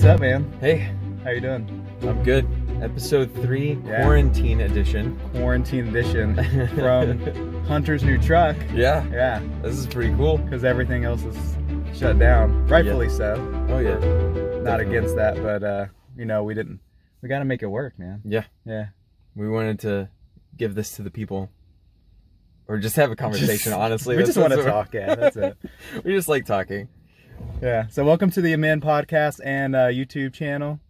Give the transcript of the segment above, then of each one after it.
What's up, man? Hey, How you doing? I'm good. Episode three, Yeah. quarantine edition. Quarantine edition from Hunter's new truck. yeah, Yeah, this is pretty cool. because everything else is shut down. Rightfully so. Oh yeah, Not Definitely. against that, but uh, you know, we didn't. We got to make it work, man. yeah. Yeah. We wanted to give this to the people, or just have a conversation. Just- honestly, we just want to talk. Yeah, that's it. we just like talking. Yeah. So, welcome to the Amen podcast and uh, YouTube channel.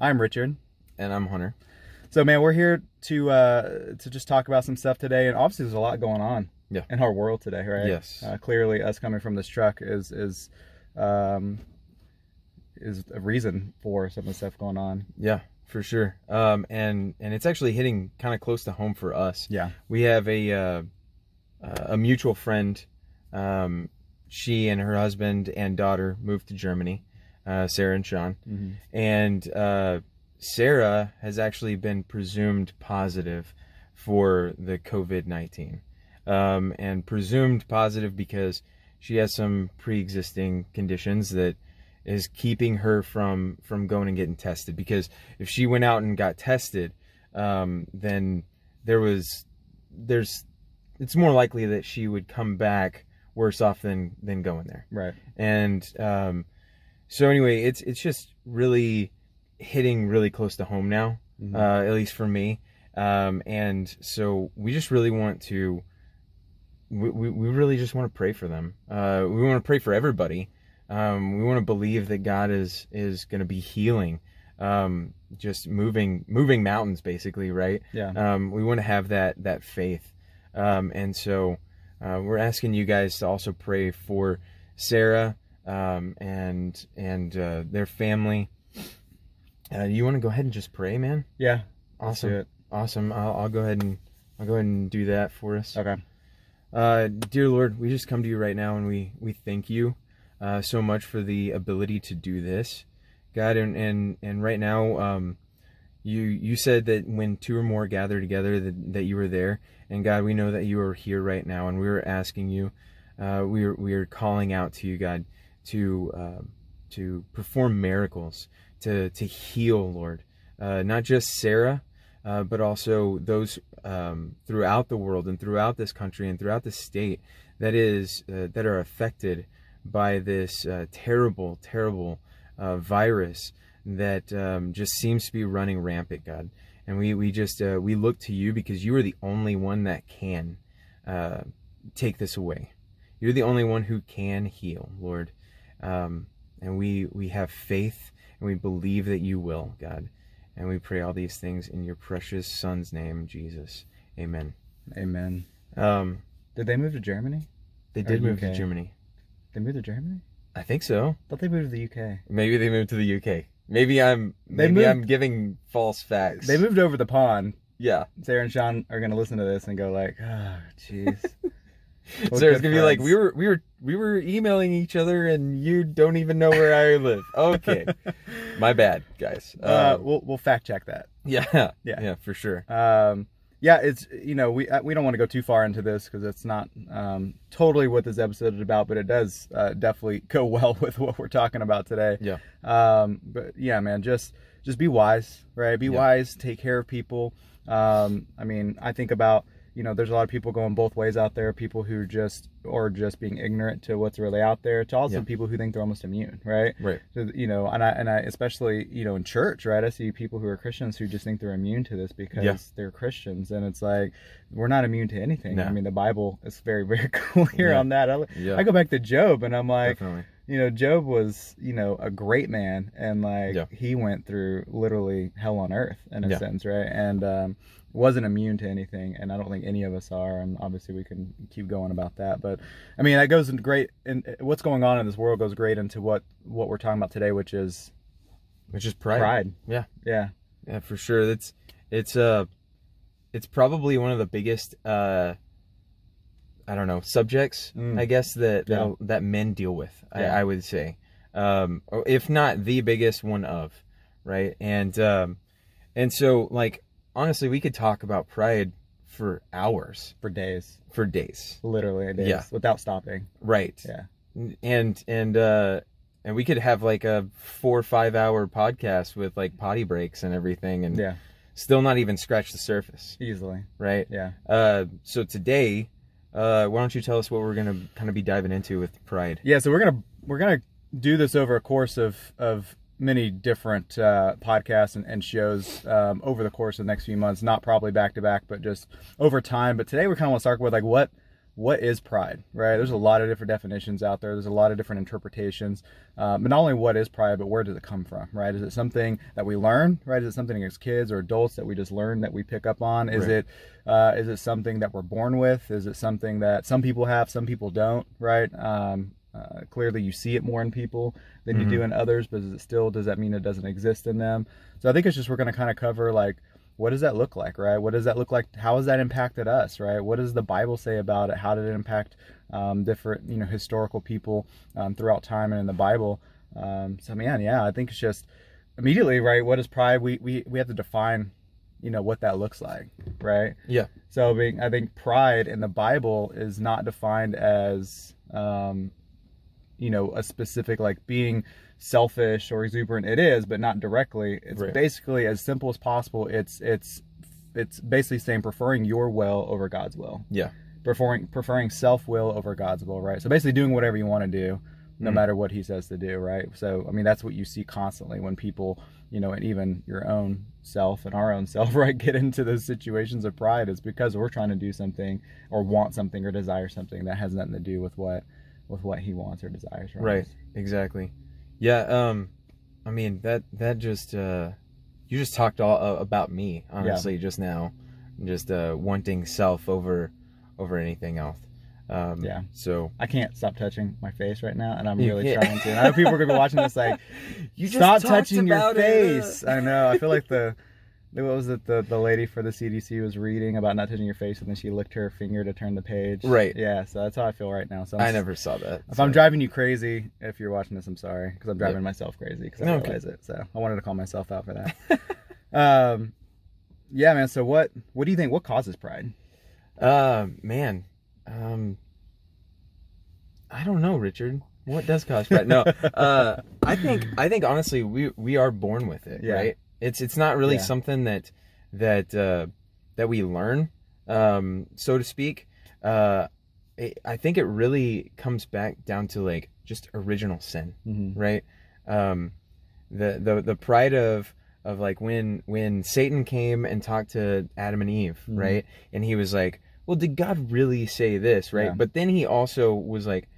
I'm Richard. And I'm Hunter. So, man, we're here to uh, to just talk about some stuff today, and obviously, there's a lot going on. Yeah. In our world today, right? Yes. Uh, clearly, us coming from this truck is is um, is a reason for some of the stuff going on. Yeah, for sure. Um, and and it's actually hitting kind of close to home for us. Yeah. We have a uh, uh, a mutual friend. Um, she and her husband and daughter moved to Germany. Uh, Sarah and Sean. Mm-hmm. and uh, Sarah has actually been presumed positive for the COVID 19. Um, and presumed positive because she has some pre existing conditions that is keeping her from, from going and getting tested. Because if she went out and got tested, um, then there was, there's, it's more likely that she would come back worse off than, than going there Right. and um, so anyway, it's it's just really hitting really close to home now, Mhm. uh, at least for me. Um, and so we just really want to, we, we, we really just want to pray for them. Uh, we want to pray for everybody. Um, we want to believe that God is is going to be healing, um, just moving moving mountains, basically, right? Yeah. um, we want to have that that faith um, and so uh, we're asking you guys to also pray for sarah um, and and uh, their family uh, you want to go ahead and just pray man yeah. Awesome awesome I'll, I'll go ahead and i'll go ahead and do that for us Okay. uh, dear Lord, we just come to you right now and we, we thank you uh, so much for the ability to do this. God, and, and, and right now, um, you you said that when two or more gather together that, that you were there. And God, we know that you are here right now and we're asking you, uh, we are, we are calling out to you, God, to, uh, to perform miracles, to, to heal, Lord. Uh, not just Sarah, uh, but also those um, throughout the world and throughout this country and throughout the state that is uh, that are affected by this uh, terrible, terrible virus that um, just seems to be running rampant, God. And we we just uh, we look to you because you are the only one that can uh, take this away. You're the only one who can heal, Lord. Um, and we we have faith and we believe that you will, God. And we pray all these things in your precious Son's name, Jesus. Amen. Amen. Um, Did they move to Germany? they did move to Germany. They moved to Germany? I think so. I thought they moved to the UK. Maybe they moved to the UK. Maybe I'm They maybe moved- I'm giving false facts. They moved over the pond. Yeah. Sarah and Sean are gonna listen to this and go like, "Ah, jeez." We're so it's good gonna be like friends. we were we were we were emailing each other and you don't even know where I live. Okay, my bad, guys. uh, Uh, we'll we'll fact check that. yeah, yeah. yeah, for sure. Um, yeah, it's you know we uh, we don't want to go too far into this because it's not um, totally what this episode is about, but it does uh, definitely go well with what we're talking about today. Yeah. Um, but yeah, man, just just be wise, right? Be Yeah. wise. Take care of people. Um, I mean, I think about you know, there's a lot of people going both ways out there. People who just or just being ignorant to what's really out there. To also Yeah. people who think they're almost immune, right? Right. So, you know, and I and I especially you know in church, right? I see people who are Christians who just think they're immune to this because Yeah. they're Christians, and it's like we're not immune to anything. No. I mean, the Bible is very very clear Yeah. on that. I, Yeah. I go back to Job, and I'm like, Definitely. you know, Job was you know a great man, and like he went through literally hell on earth in a sense, right? And um, wasn't immune to anything, and I don't think any of us are. And obviously, we can keep going about that. But I mean, that goes into great. And what's going on in this world goes great into what what we're talking about today, which is Which is pride. pride. Yeah. Yeah. Yeah, for sure. It's it's uh it's probably one of the biggest uh I don't know subjects Mm. I guess that Yeah. that, that men deal with. Yeah. I, I would say, um, if not the biggest one of, right? And um, and so like honestly, we could talk about pride for hours, for days, for days, literally days, Yeah. without stopping. right? Yeah. and and uh and we could have like a four or five hour podcast with like potty breaks and everything, and Yeah, still not even scratch the surface, easily. right? Yeah. Uh, so today, uh, why don't you tell us what we're gonna kind of be diving into with pride? Yeah, so we're gonna we're gonna do this over a course of of many different uh, podcasts and, and shows um, over the course of the next few months. Not probably back to back, but just over time. But today we kind of want to start with like what what is pride, right? There's a lot of different definitions out there. There's a lot of different interpretations. Um, but not only what is pride, but where does it come from, right? Is it something that we learn, right? Is it something as kids or adults that we just learn that we pick up on? Is Right. it uh, is it something that we're born with? Is it something that some people have, some people don't, right? Um, uh, clearly, you see it more in people than you do in others, but is it still does that mean it doesn't exist in them? So I think it's just we're going to kind of cover like what does that look like, right? What does that look like? How has that impacted us, right? What does the Bible say about it? How did it impact um, different, you know, historical people um, throughout time and in the Bible? Um, so man, yeah, I think it's just immediately right. What is pride? We we we have to define, you know, what that looks like, right? Yeah. So being, I think pride in the Bible is not defined as, um, you know, a specific like being selfish or exuberant. It is, but not directly. It's Right. basically as simple as possible. It's it's it's basically saying preferring your will over God's will, Yeah. preferring preferring self will over God's will, right? So basically doing whatever you want to do, no Mhm. matter what He says to do, right? So I mean that's what you see constantly when people, you know, and even your own self and our own self, right, get into those situations of pride. Is because we're trying to do something or want something or desire something that has nothing to do with what with what He wants or desires, from Right. us. Exactly. Yeah. Um, I mean that that just uh, you just talked all uh, about me honestly just now, just uh, wanting self over over anything else. Um, Yeah. So I can't stop touching my face right now, and I'm really can't. trying to. And I know people are gonna be watching this like, you stop touching your about it, face. I know. I feel like the what was it? The the lady for the CDC was reading about not touching your face, and then she licked her finger to turn the page. Right. Yeah. So that's how I feel right now. So I'm I never saw that. If so- I'm driving you crazy, if you're watching this, I'm sorry because I'm driving Yeah. myself crazy because I okay. realize it. So I wanted to call myself out for that. um, yeah, man. So what what do you think? What causes pride? Uh, man, um, I don't know, Richard. What does cause pride? No, uh, I think I think honestly, we we are born with it, Yeah. right? It's it's not really Yeah. something that that uh, that we learn, um, so to speak. Uh, it, I think it really comes back down to like just original sin, Mm-hmm. right? Um, the the the pride of of like when when Satan came and talked to Adam and Eve, Mhm. right? And he was like, "Well, did God really say this?" Right? Yeah. But then he also was like,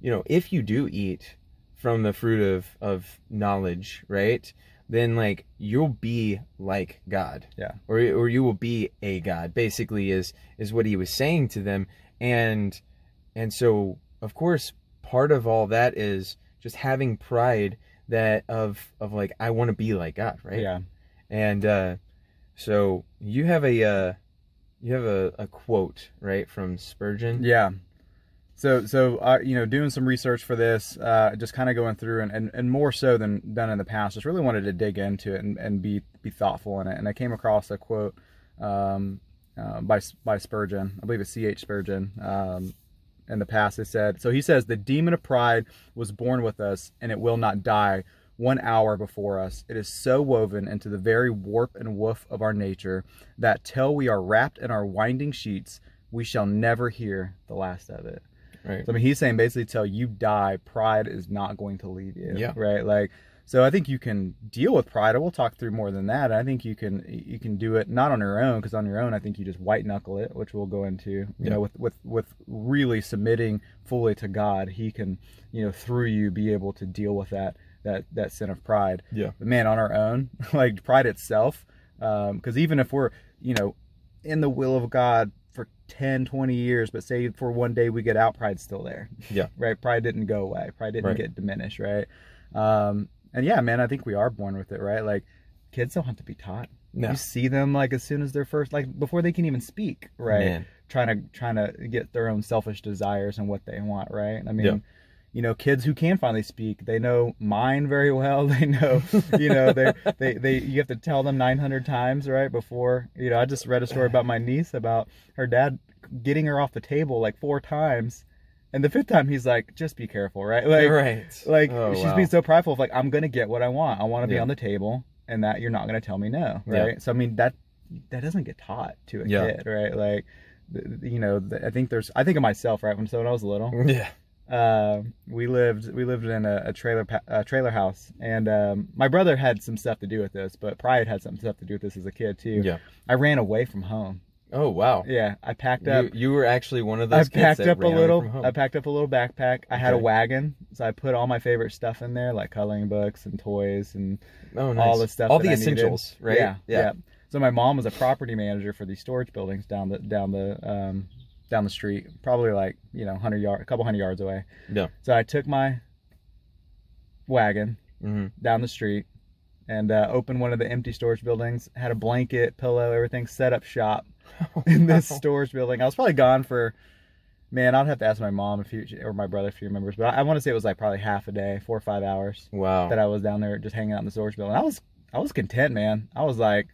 you know, if you do eat from the fruit of of knowledge, right? Then like you'll be like God. Yeah. Or or you will be a God. Basically is is what he was saying to them and and so of course part of all that is just having pride that of of like I want to be like God, right? Yeah. And uh, so you have a uh, you have a, a quote right from Spurgeon. Yeah. So, so uh, you know, doing some research for this, uh, just kind of going through, and, and, and more so than done in the past, just really wanted to dig into it and, and be be thoughtful in it. And I came across a quote um, uh, by by Spurgeon, I believe it's C. H. Spurgeon. Um, in the past, it said, so he says, the demon of pride was born with us, and it will not die one hour before us. It is so woven into the very warp and woof of our nature that till we are wrapped in our winding sheets, we shall never hear the last of it. Right. So I mean, he's saying basically till you die, pride is not going to leave you. Yeah. Right. Like, so I think you can deal with pride. I will talk through more than that. I think you can you can do it not on your own because on your own, I think you just white knuckle it, which we'll go into. You Yeah. know, with with with really submitting fully to God, He can you know through you be able to deal with that that that sin of pride. Yeah. But man, on our own, like pride itself, um, because even if we're you know in the will of God 10, 20 years, but say for one day we get out, pride's still there. Yeah. right. Pride didn't go away. Pride didn't Right. get diminished. Right. Um, and yeah, man, I think we are born with it. Right. Like kids don't have to be taught. No. You see them like as soon as they're first, like before they can even speak. Right. Man. Trying to trying to get their own selfish desires and what they want. Right. I mean. Yeah. You know, kids who can finally speak, they know mine very well. They know, you know, they, they, they, you have to tell them 900 times, right? Before, you know, I just read a story about my niece about her dad getting her off the table like four times And the fifth time, he's like, just be careful, right? Like, right. like Oh, she's wow. being so prideful of like, I'm gonna get what I want. I want to be Yeah. on the table, and that you're not gonna tell me no, Yeah. right? So I mean that that doesn't get taught to a Yeah. kid, right? Like, you know, I think there's, I think of myself, right? When so when I was little, Yeah. Uh, we lived we lived in a, a trailer pa- a trailer house, and um, my brother had some stuff to do with this, but Pride had some stuff to do with this as a kid too. Yeah. I ran away from home. Oh wow. Yeah, I packed up. You, you were actually one of I those kids packed that up a little. I packed up a little backpack. I had a wagon, so I put all my favorite stuff in there, like coloring books and toys and oh, nice. all the stuff. All the I needed. essentials, right? Yeah, yeah, So my mom was a property manager for these storage buildings down the down the um, down the street, probably like you know hundred yard, a couple hundred yards away. Yeah. So I took my wagon hmm down the street and uh, opened one of the empty storage buildings. Had a blanket, pillow, everything set up shop in this storage building. I was probably gone for, man, I'd have to ask my mom if he or my brother if he remembers, but I, I want to say it was like probably half a day, four or five hours Wow. that I was down there just hanging out in the storage building. I was I was content, man. I was like,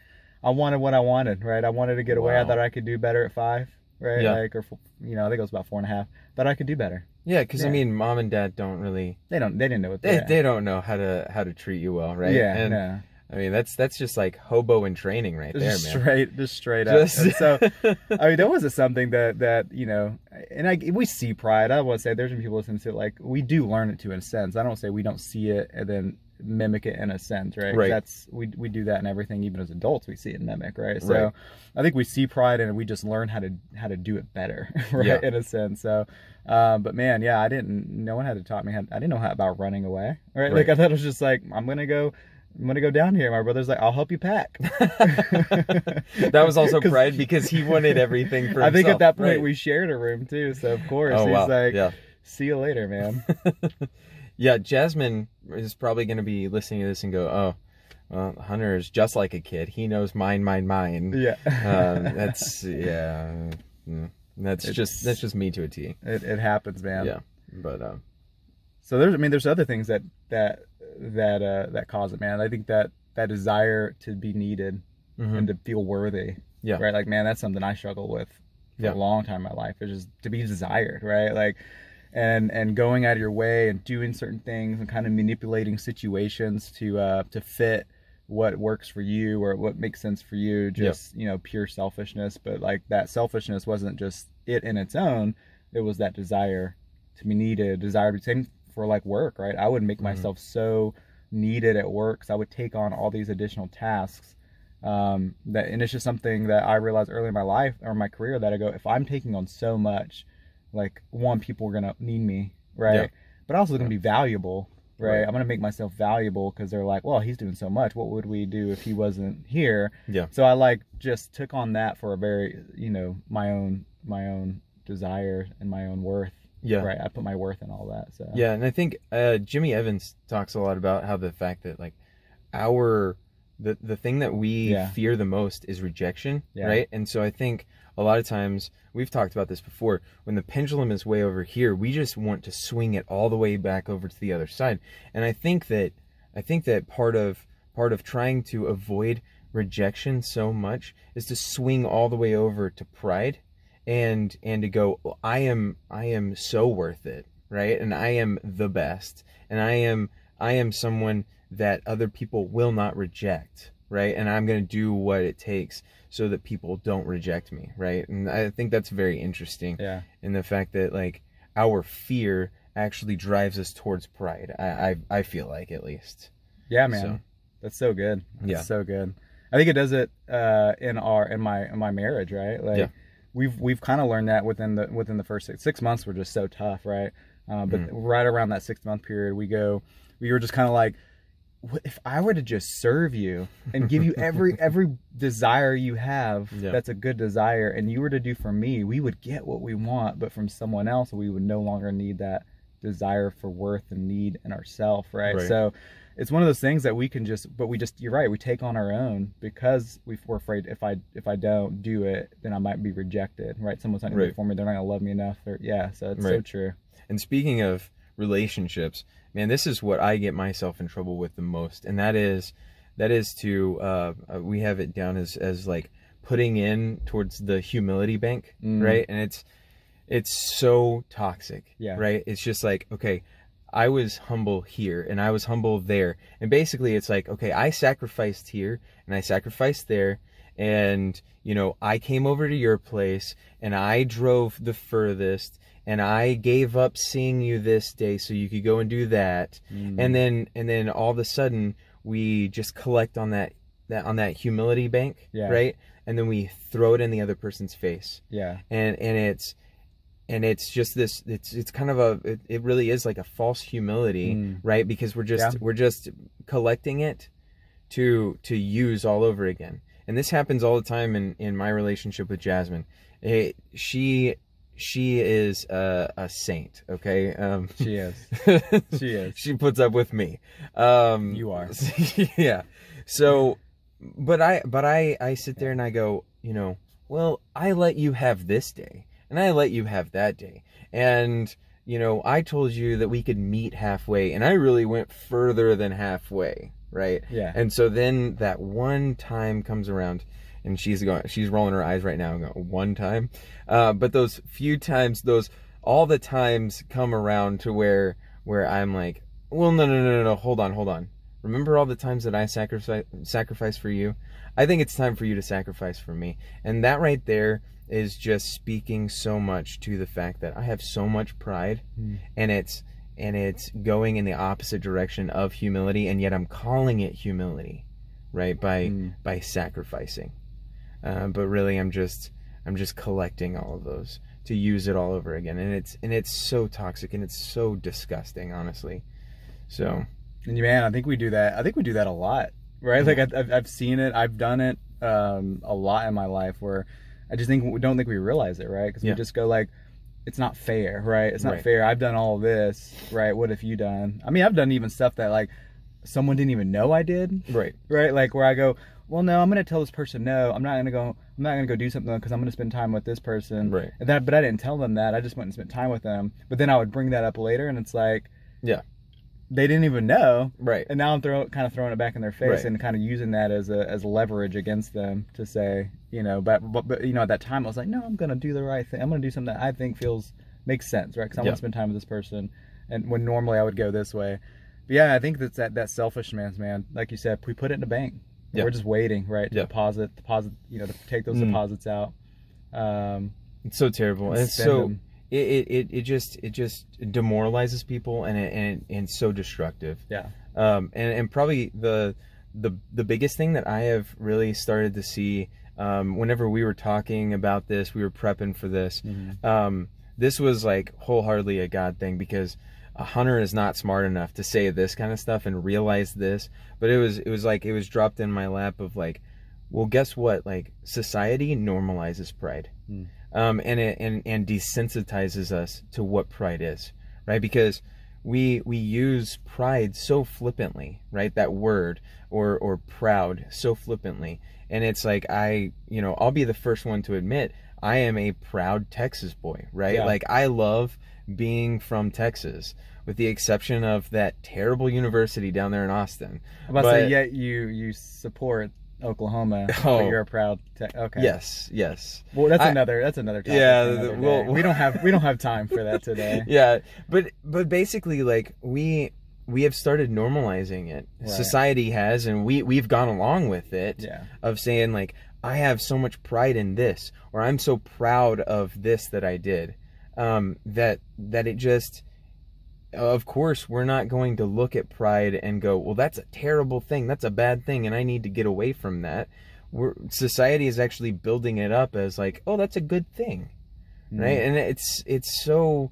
I wanted what I wanted, right? I wanted to get away. I thought I could do better at five, right? Yeah. Like or you know, I think it was about four and a half. But I could do better. yeah, because I mean, mom and dad don't really They don't. They didn't know what they, yeah. they don't know how to how to treat you well, right? Yeah, And no. I mean, that's that's just like hobo in training right there, just man. straight, just straight up. Just- so, I mean, that wasn't something that that you know, and I we see pride. I want to say there's some people listening to it, like we do learn it to in a sense. I don't say we don't see it and then mimic it in a sense, right? Right. That's we we do that in everything, even as adults, we see it mimic, right? So, Right. I think we see pride and we just learn how to how to do it better, right? Yeah. In a sense. So, um, but man, yeah, I didn't. No one had to taught me. How, I didn't know how about running away, right? Like I thought it was just like I'm gonna go. I'm gonna go down here. My brother's like, I'll help you pack. that was also pride because he wanted everything for I think at that point right. we shared a room too, so of course Oh he's wow. like, yeah. "See you later, man." Yeah, Jasmine is probably going to be listening to this and go, "Oh, well, Hunter is just like a kid. He knows mine, mine, mine." yeah, Um, that's yeah. mm, That's It's- just that's just me to a T. it, it happens, man. Yeah, but um, So there's, I mean, there's other things that that that uh that cause it, man. I think that that desire to be needed mhm. and to feel worthy, Yeah. right? Like, man, that's something I struggle with for Yeah. a long time in my life. It's just to be desired, right? Like, and and going out of your way and doing certain things and kind of manipulating situations to uh to fit what works for you or what makes sense for you just you know pure selfishness. But like that selfishness wasn't just it in its own. It was that desire to be needed desire to same for like work right? I would make Mhm. myself so needed at work so i would take on all these additional tasks um that and it's just something that i realized early in my life or my career that i go if i'm taking on so much like one people are gonna need me right Yeah. but also gonna be valuable right, Right. i'm gonna make myself valuable because they're like well he's doing so much what would we do if he wasn't here Yeah. so i like just took on that for a very you know my own my own desire and my own worth yeah, right i put my worth in all that so yeah. And I think uh, Jimmy Evans talks a lot about how the fact that like our the the thing that we Yeah. fear the most is rejection, Yeah. right? And so I think a lot of times we've talked about this before. When the pendulum is way over here, we just want to swing it all the way back over to the other side. And I think that I think that part of part of trying to avoid rejection so much is to swing all the way over to pride and and to go I am I am so worth it, right? And I am the best. And I am I am someone that other people will not reject, right? And I'm going to do what it takes so that people don't reject me, right? And I think that's very interesting yeah in the fact that like our fear actually drives us towards pride. I I, I feel like at least. yeah man So- that's so good that's Yeah. so good i think it does it uh in our in my in my marriage right like Yeah. we've we've kind of learned that within the within the first six, six months were just so tough right uh, but Mm-hmm. right around that six month period we go we were just kind of like what if i were to just serve you and give you every every desire you have Yeah. that's a good desire and you were to do for me we would get what we want but from someone else we would no longer need that desire for worth and need in ourselves right? Right. so it's one of those things that we can just but we just you're right we take on our own because we- we're afraid if i if i don't do it then i might be rejected right someone's not gonna do Right. it for me they're not gonna love me enough or yeah so it's so true And speaking of relationships, man, this is what I get myself in trouble with the most, and that is that is to uh, uh, we have it down as as like putting in towards the humility bank, Mm. right? And it's it's so toxic. Yeah. Right? It's just like, okay, I was humble here and I was humble there. And basically it's like, okay, I sacrificed here and I sacrificed there and you know, I came over to your place and I drove the furthest and I gave up seeing you this day so you could go and do that. Mm. And then and then all of a sudden we just collect on that that on that humility bank, Yeah. right? And then we throw it in the other person's face yeah. and and it's and it's just this it's it's kind of a it, it really is like a false humility Mm. right because we're just Yeah. we're just collecting it to to use all over again and this happens all the time in in my relationship with jasmine it, she she is a, a saint okay um She is. She is. she puts up with me um You are. yeah so but i but i i sit there and i go you know well i let you have this day and i let you have that day and you know i told you that we could meet halfway and i really went further than halfway right Yeah. and so then that one time comes around and she's going she's rolling her eyes right now going one time? Uh, but those few times those all the times come around to where where i'm like well no no no no no hold on hold on. Remember all the times that i sacrifice sacrificed for you? I think it's time for you to sacrifice for me. And that right there is just speaking so much to the fact that i have so much pride Mm. and it's and it's going in the opposite direction of humility and yet i'm calling it humility right by Mm. by sacrificing uh, but really i'm just i'm just collecting all of those to use it all over again and it's and it's so toxic and it's so disgusting honestly so And man, I think we do that. I think we do that a lot, right? Like I've, I've- I've seen it. I've done it um, a lot in my life where I just think we don't think we realize it, right? Because Yeah. we just go like, it's not fair, right? It's not Right. fair. I've done all this, right? What have you done? I mean, I've done even stuff that like someone didn't even know I did, right right? Like where I go, well, no, I'm gonna tell this person no. I'm not gonna go. I'm not gonna go do something because I'm gonna spend time with this person. Right. And that, but I didn't tell them that. I just went and spent time with them. But then I would bring that up later, and it's like, Yeah. they didn't even know right and now I'm throw, kind of throwing it back in their face Right. and kind of using that as a as leverage against them to say, you know, but, but but you know at that time I was like, no, I'm gonna do the right thing. I'm gonna do something that I think feels makes sense, right? Because I Yeah. want to spend time with this person, and when normally I would go this way. But yeah, I think that's that that selfishness, man. Like you said, we put it in a bank. Yeah. We're just waiting, right? To Yeah. deposit, deposit, you know, to take those Mm. deposits out. Um, it's so terrible and it's so it, it, it, just it just demoralizes people and it, and, and so destructive yeah, um, and and probably the the the biggest thing that I have really started to see um, whenever we were talking about this, we were prepping for this. Um, this was like wholeheartedly a God thing because a hunter is not smart enough to say this kind of stuff and realize this. But it was it was like it was dropped in my lap of like, well, guess what? Like society normalizes pride, Mm. um, and it and and desensitizes us to what pride is, right? Because we we use pride so flippantly, right? That word or or proud so flippantly, and it's like I, you know, I'll be the first one to admit I am a proud Texas boy, right? Yeah. Like I love being from Texas, with the exception of that terrible university down there in Austin. I'm about to say, But- yet you you support Oklahoma, Oh. but you're a proud. Te- okay. Yes, yes. Well, that's I- another. That's another topic. Yeah, another well- we don't have we don't have time for that today. yeah but but basically like we we have started normalizing it Right. society has and we we've gone along with it Yeah. of saying like i have so much pride in this or i'm so proud of this that i did um that that it just of course we're not going to look at pride and go well that's a terrible thing. That's a bad thing and i need to get away from that. We're, society is actually building it up as like oh that's a good thing. Right? And it's it's so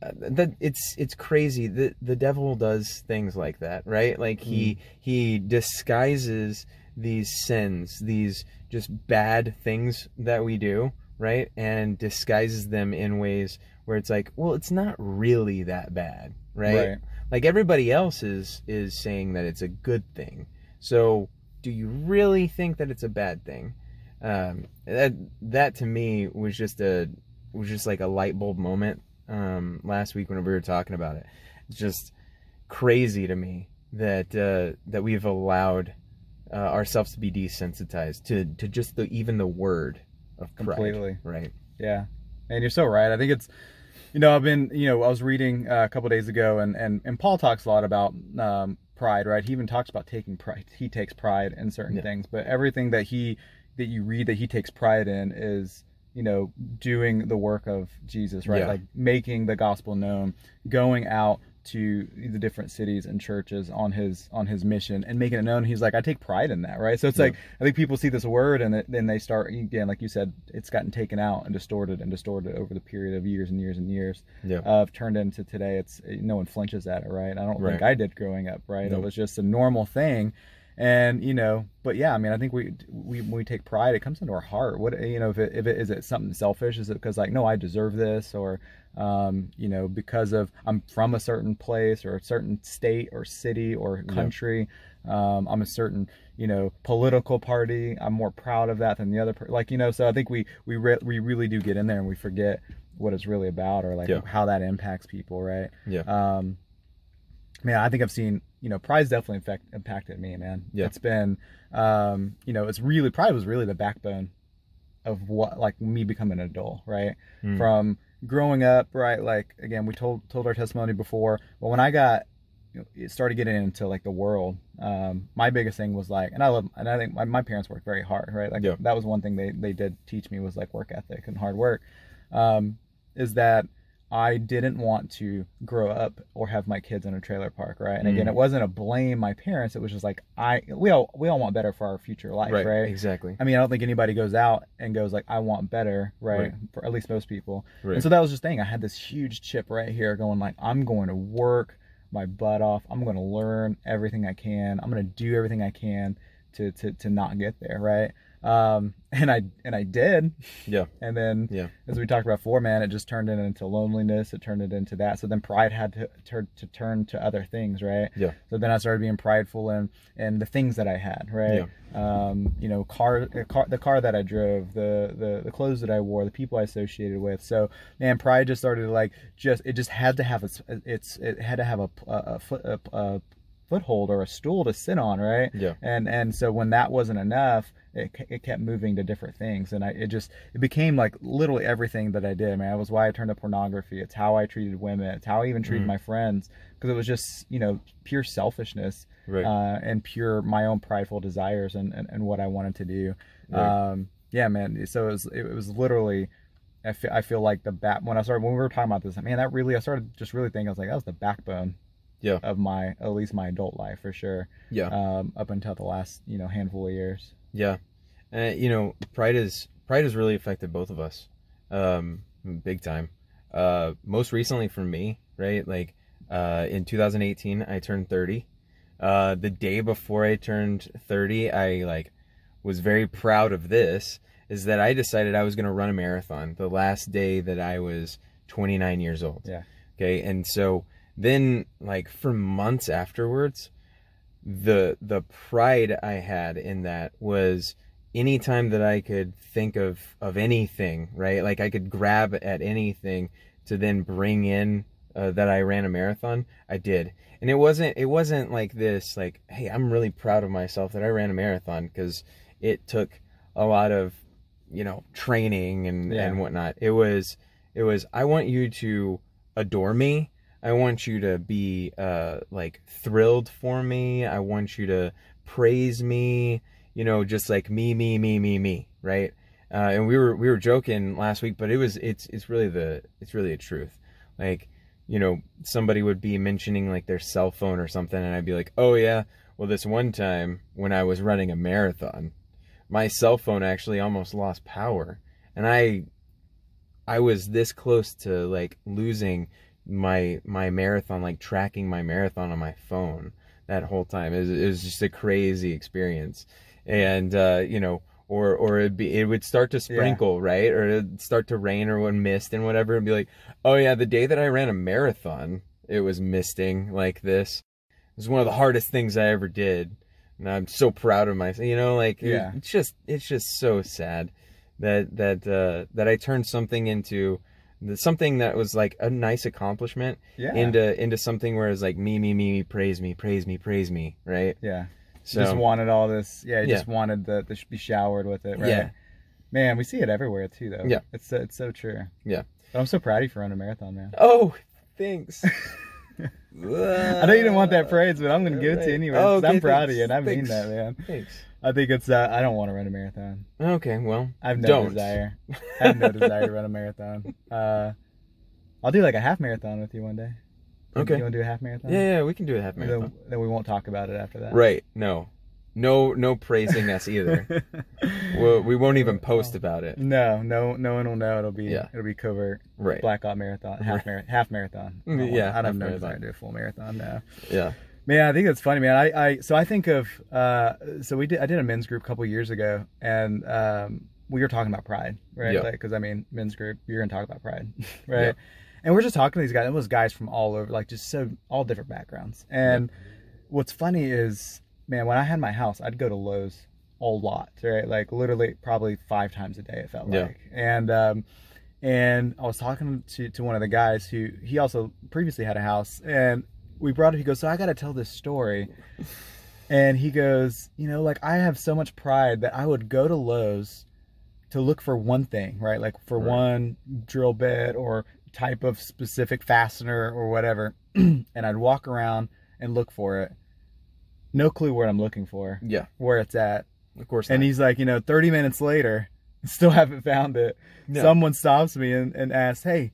uh, that it's it's crazy. That the devil does things like that right? Like he he disguises these sins these just bad things that we do right and disguises them in ways where it's like well it's not really that bad right, Right. like everybody else is is saying that it's a good thing so do you really think that it's a bad thing um, that that to me was just a was just like a light bulb moment um, last week when we were talking about it. It's just crazy to me that uh, that we've allowed uh, ourselves to be desensitized to to just the even the word of pride. Completely. right? Yeah. And you're so right. I think it's, you know, I've been, you know, I was reading uh, a couple days ago, and and and Paul talks a lot about um, pride, right? He even talks about taking pride. He takes pride in certain Yeah. things, but everything that he that you read that he takes pride in is, you know, doing the work of Jesus, right? Yeah. Like making the gospel known, going out to the different cities and churches on his on his mission and making it known. He's like i take pride in that right? So it's Yeah. like i think people see this word and then they start again like you said it's gotten taken out and distorted and distorted over the period of years and years and years Yeah. of turned into today. It's no one flinches at it right? I don't think i did growing up right? Nope. it was just a normal thing. And you know but yeah i mean i think we we when we take pride. It comes into our heart. What you know if it, if it is it something selfish? Is it because like no i deserve this or um you know because of i'm from a certain place or a certain state or city or country um i'm a certain you know political party i'm more proud of that than the other per- like you know so i think we we re- we really do get in there and we forget what it's really about or like Yeah. how that impacts people right Yeah. um man i think i've seen you know pride's definitely infect, impacted me man Yeah. it's been um you know it's really pride was really the backbone of what like me becoming an adult right Mm. from growing up right like again we told told our testimony before but when i got you know, it started getting into like the world um my biggest thing was like and i love and i think my, my parents worked very hard right like Yeah. that was one thing they they did teach me was like work ethic and hard work um is that I didn't want to grow up or have my kids in a trailer park, right? And again, Mm. it wasn't a blame my parents. It was just like I we all we all want better for our future life, right. right? Exactly. I mean, I don't think anybody goes out and goes like, I want better, right? Right. For at least most people. Right. And so that was just thing. I had this huge chip right here going like, I'm going to work my butt off. I'm going to learn everything I can. I'm going to do everything I can to, to, to not get there, right? Um, and I and I did. Yeah. And then Yeah. as we talked about before, man, it just turned it into loneliness. It turned it into that. So then pride had to turn to turn to other things, right? Yeah. So then I started being prideful and and the things that I had, right? Um, you know, car, uh, car, the car that I drove, the the the clothes that I wore, the people I associated with. So man, pride just started to like just it just had to have its it's it had to have a a, a foot a, a foothold or a stool to sit on, right? Yeah. and and so when that wasn't enough it, it kept moving to different things and i it just it became like literally everything that i did man it was why i turned to pornography it's how i treated women it's how i even treated Mhm. my friends because it was just you know pure selfishness Right. uh, and pure my own prideful desires and, and, and what i wanted to do Right. um yeah man so it was it was literally I feel, I feel like the bat when I started when we were talking about this, man, that really I started just really thinking I was like that was the backbone, Yeah. of my at least my adult life for sure yeah. um, up until the last you know handful of years. Yeah, uh, you know, pride is pride has really affected both of us, um, big time. Uh, most recently for me, right? Like, uh, in 2018, I turned 30. Uh, the day before I turned 30, I like was very proud of this. Is that I decided I was going to run a marathon the last day that I was 29 years old. Yeah. Okay, and so then like for months afterwards, the the pride I had in that was anytime that I could think of of anything, right? Like I could grab at anything to then bring in uh, that I ran a marathon, I did. And it wasn't it wasn't like this like, hey, I'm really proud of myself that I ran a marathon because it took a lot of you know training and Yeah. and whatnot. It was it was I want you to adore me. I want you to be uh like thrilled for me. I want you to praise me. You know, just like me, me, me, me, me, right? Uh, and we were we were joking last week, but it was it's it's really the it's really a truth. Like, you know, somebody would be mentioning like their cell phone or something, and I'd be like, oh yeah, well this one time when I was running a marathon, my cell phone actually almost lost power, and I I was this close to like losing my my marathon, like tracking my marathon on my phone that whole time. It was, it was just a crazy experience, and uh, you know, or or it'd be it would start to sprinkle, right, or it'd start to rain or when mist and whatever, and be like, oh yeah, the day that I ran a marathon, it was misting like this. It was one of the hardest things I ever did, and I'm so proud of myself. You know, like Yeah. it's just it's just so sad that that uh, that I turned something into something that was like a nice accomplishment Yeah. into into something where it's like me me me me praise me praise me praise me right yeah. so just wanted all this. Yeah. Yeah. Just wanted the, the be showered with it. Right. Yeah. Man, we see it everywhere too, though. Yeah. it's it's so true. Yeah. But I'm so proud of you for running a marathon, man. Oh, thanks. I know you didn't want that praise, but I'm gonna give it to you anyway. Oh, 'cause I'm okay, proud of you, and I mean Thanks. that, man. Thanks. I think it's. Uh, I don't want to run a marathon. Okay, well, I have no Don't. desire. I have no desire to run a marathon. Uh, I'll do like a half marathon with you one day. Okay. You want to do a half marathon? yeah, yeah, we can do a half Then, marathon. then we won't talk about it after that. Right? No, no, no praising us either. we'll, we won't even post about it. No, no, no one will know. It'll be Yeah. it'll be covert. Right? Blackout marathon, half mar- half marathon. I Mm, yeah, I don't have half no marathon. desire to do a full marathon now. Yeah. Man, I think it's funny, man. I, I so I think of uh, so we did I did a men's group a couple years ago, and um, we were talking about pride, right? Yeah. Like, because I mean, men's group, you're gonna talk about pride, right? Yeah. And we're just talking to these guys. It was guys from all over, like just so all different backgrounds. And what's funny is, man, when I had my house, I'd go to Lowe's a lot, right? Like literally, probably five times a day. It felt Yeah. like, and um, and I was talking to to one of the guys who he also previously had a house, and we brought it. He goes, so I got to tell this story. And he goes, you know, like I have so much pride that I would go to Lowe's to look for one thing, right? Like for Right. one drill bit or type of specific fastener or whatever. and I'd walk around and look for it. No clue what I'm looking for, Yeah. where it's at. Of course. And not. he's like, you know, 30 minutes later, still haven't found it. No. Someone stops me and, and asks, hey,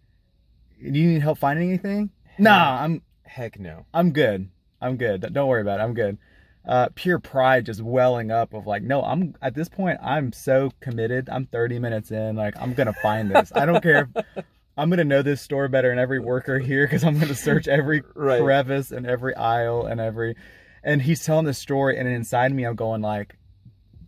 do you need help finding anything? Nah, I'm Heck no. I'm good. I'm good. Don't worry about it. I'm good. Uh, pure pride just welling up of like, no, I'm at this point, I'm so committed. I'm 30 minutes in. Like, I'm going to find this. I don't care. If, I'm going to know this store better than every worker here because I'm going to search every Right. crevice and every aisle and every. And he's telling this story, and inside me, I'm going like,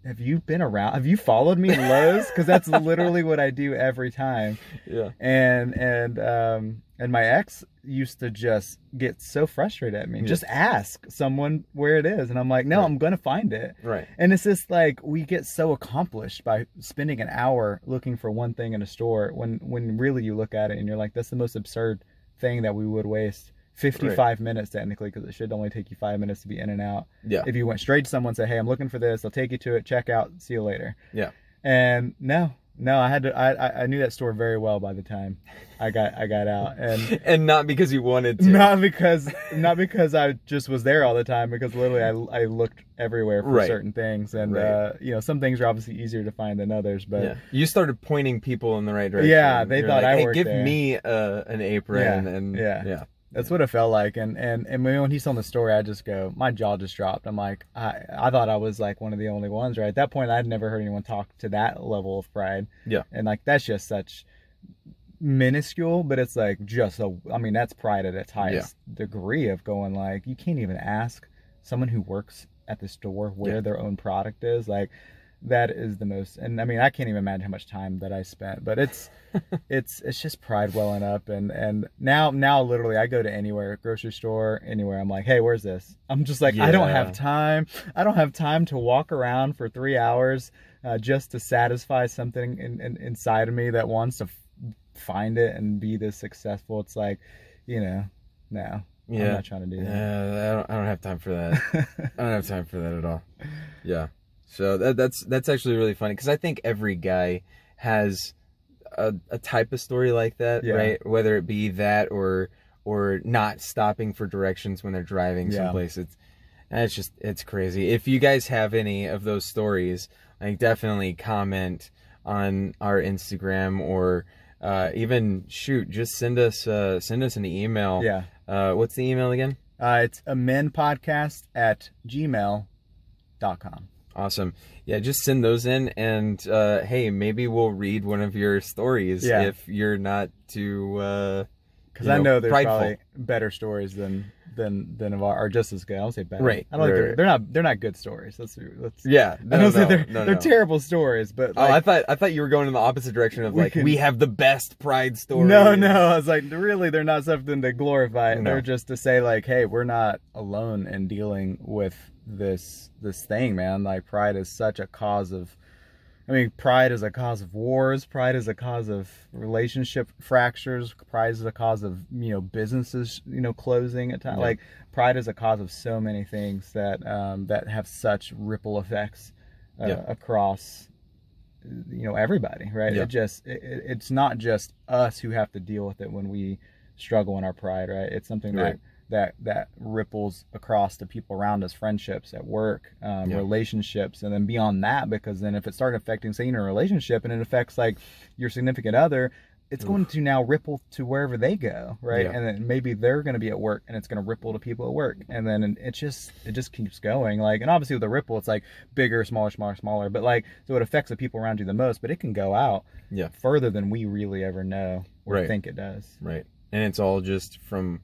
have you been around? Have you followed me in Lowe's? Because that's literally what I do every time Yeah. and and um and my ex used to just get so frustrated at me Yeah. just ask someone where it is and i'm like no Right. i'm gonna find it Right. and it's just like we get so accomplished by spending an hour looking for one thing in a store when when really you look at it and you're like that's the most absurd thing that we would waste 55 minutes technically because it should only take you five minutes to be in and out Yeah. if you went straight to someone and say hey i'm looking for this they'll take you to it check out see you later Yeah. and no no i had to i i, I knew that store very well by the time i got i got out and And not because you wanted to. not because not because i just was there all the time because literally i, I looked everywhere for Right. certain things and Right. uh you know some things are obviously easier to find than others but yeah. You started pointing people in the right direction. Yeah, they thought like, I hey, worked give there." me uh, an apron Yeah, and yeah. yeah. That's what it felt like, and and and when he's telling the story, I just go, my jaw just dropped. I'm like, I I thought I was like one of the only ones, right? At that point, I'd never heard anyone talk to that level of pride. Yeah. and like that's just such minuscule, but it's like just a. I mean, that's pride at its highest degree of going like you can't even ask someone who works at the store where Yeah. their own product is like. That is the most, and I mean, I can't even imagine how much time that I spent, but it's, it's, it's just pride welling up, and and now, now, literally, I go to anywhere, grocery store, anywhere. I'm like, hey, where's this? I'm just like, I don't have time. I don't have time to walk around for three hours uh, just to satisfy something in, in, inside of me that wants to f- find it and be this successful. It's like, you know, no, I'm not trying to do that. Yeah, I don't, I don't have time for that. I don't have time for that at all. Yeah. So that, that's that's actually really funny because I think every guy has a, a type of story like that, Yeah. right? Whether it be that or or not stopping for directions when they're driving Yeah. someplace. It's it's just it's crazy. If you guys have any of those stories, like definitely comment on our Instagram or uh, even shoot, just send us uh, send us an email. yeah. Uh, what's the email again? Uh, it's Amen podcast at gmail.com. Awesome. Yeah, just send those in, and uh, hey, maybe we'll read one of your stories Yeah. if you're not too. Uh, Because you I know there's prideful. probably better stories than than than of our, or just as good. I don't say better. Right, I don't think right, they're, right. they're not they're not good stories. Let's let's. Yeah, I no, don't say no, they're no, they're terrible stories, but Oh, I thought I thought you were going in the opposite direction of We like can- we have the best pride stories. no no. I was like, really, they're not something to glorify. They're just to say like, hey, we're not alone in dealing with this this thing, man. Like pride is such a cause of. I mean, pride is a cause of wars. Pride is a cause of relationship fractures. Pride is a cause of you know businesses you know closing at times. Yeah. Like pride is a cause of so many things that um, that have such ripple effects uh, Yeah. across you know everybody right Yeah. it just it, it- it's not just us who have to deal with it when we struggle in our pride right it's something Right. that that that ripples across the people around us friendships at work um, Yeah. relationships and then beyond that because then if it started affecting say in a relationship and it affects like your significant other it's going to now ripple to wherever they go right Yeah. and then maybe they're going to be at work and it's going to ripple to people at work and then it just it just keeps going like and obviously with the ripple it's like bigger smaller smaller smaller but like so it affects the people around you the most but it can go out Yeah. further than we really ever know or Right. think it does Right. And it's all just from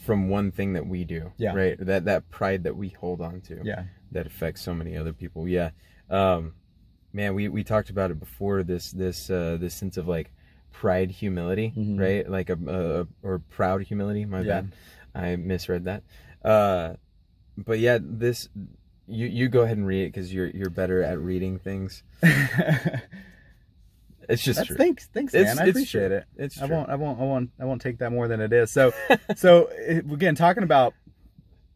from one thing that we do. Yeah. Right. That that pride that we hold on to. yeah That affects so many other people. Yeah. Um man, we, we talked about it before, this this uh this sense of like pride humility, Mhm. right? Like a, a or proud humility, my Yeah. bad. I misread that. Uh but yeah, this you you go ahead and read it because you're you're better at reading things. It's just true. thanks thanks It's- man i appreciate true. it It's true. I won't, I won't, I won't, I won't take that more than it is. So, so again, talking about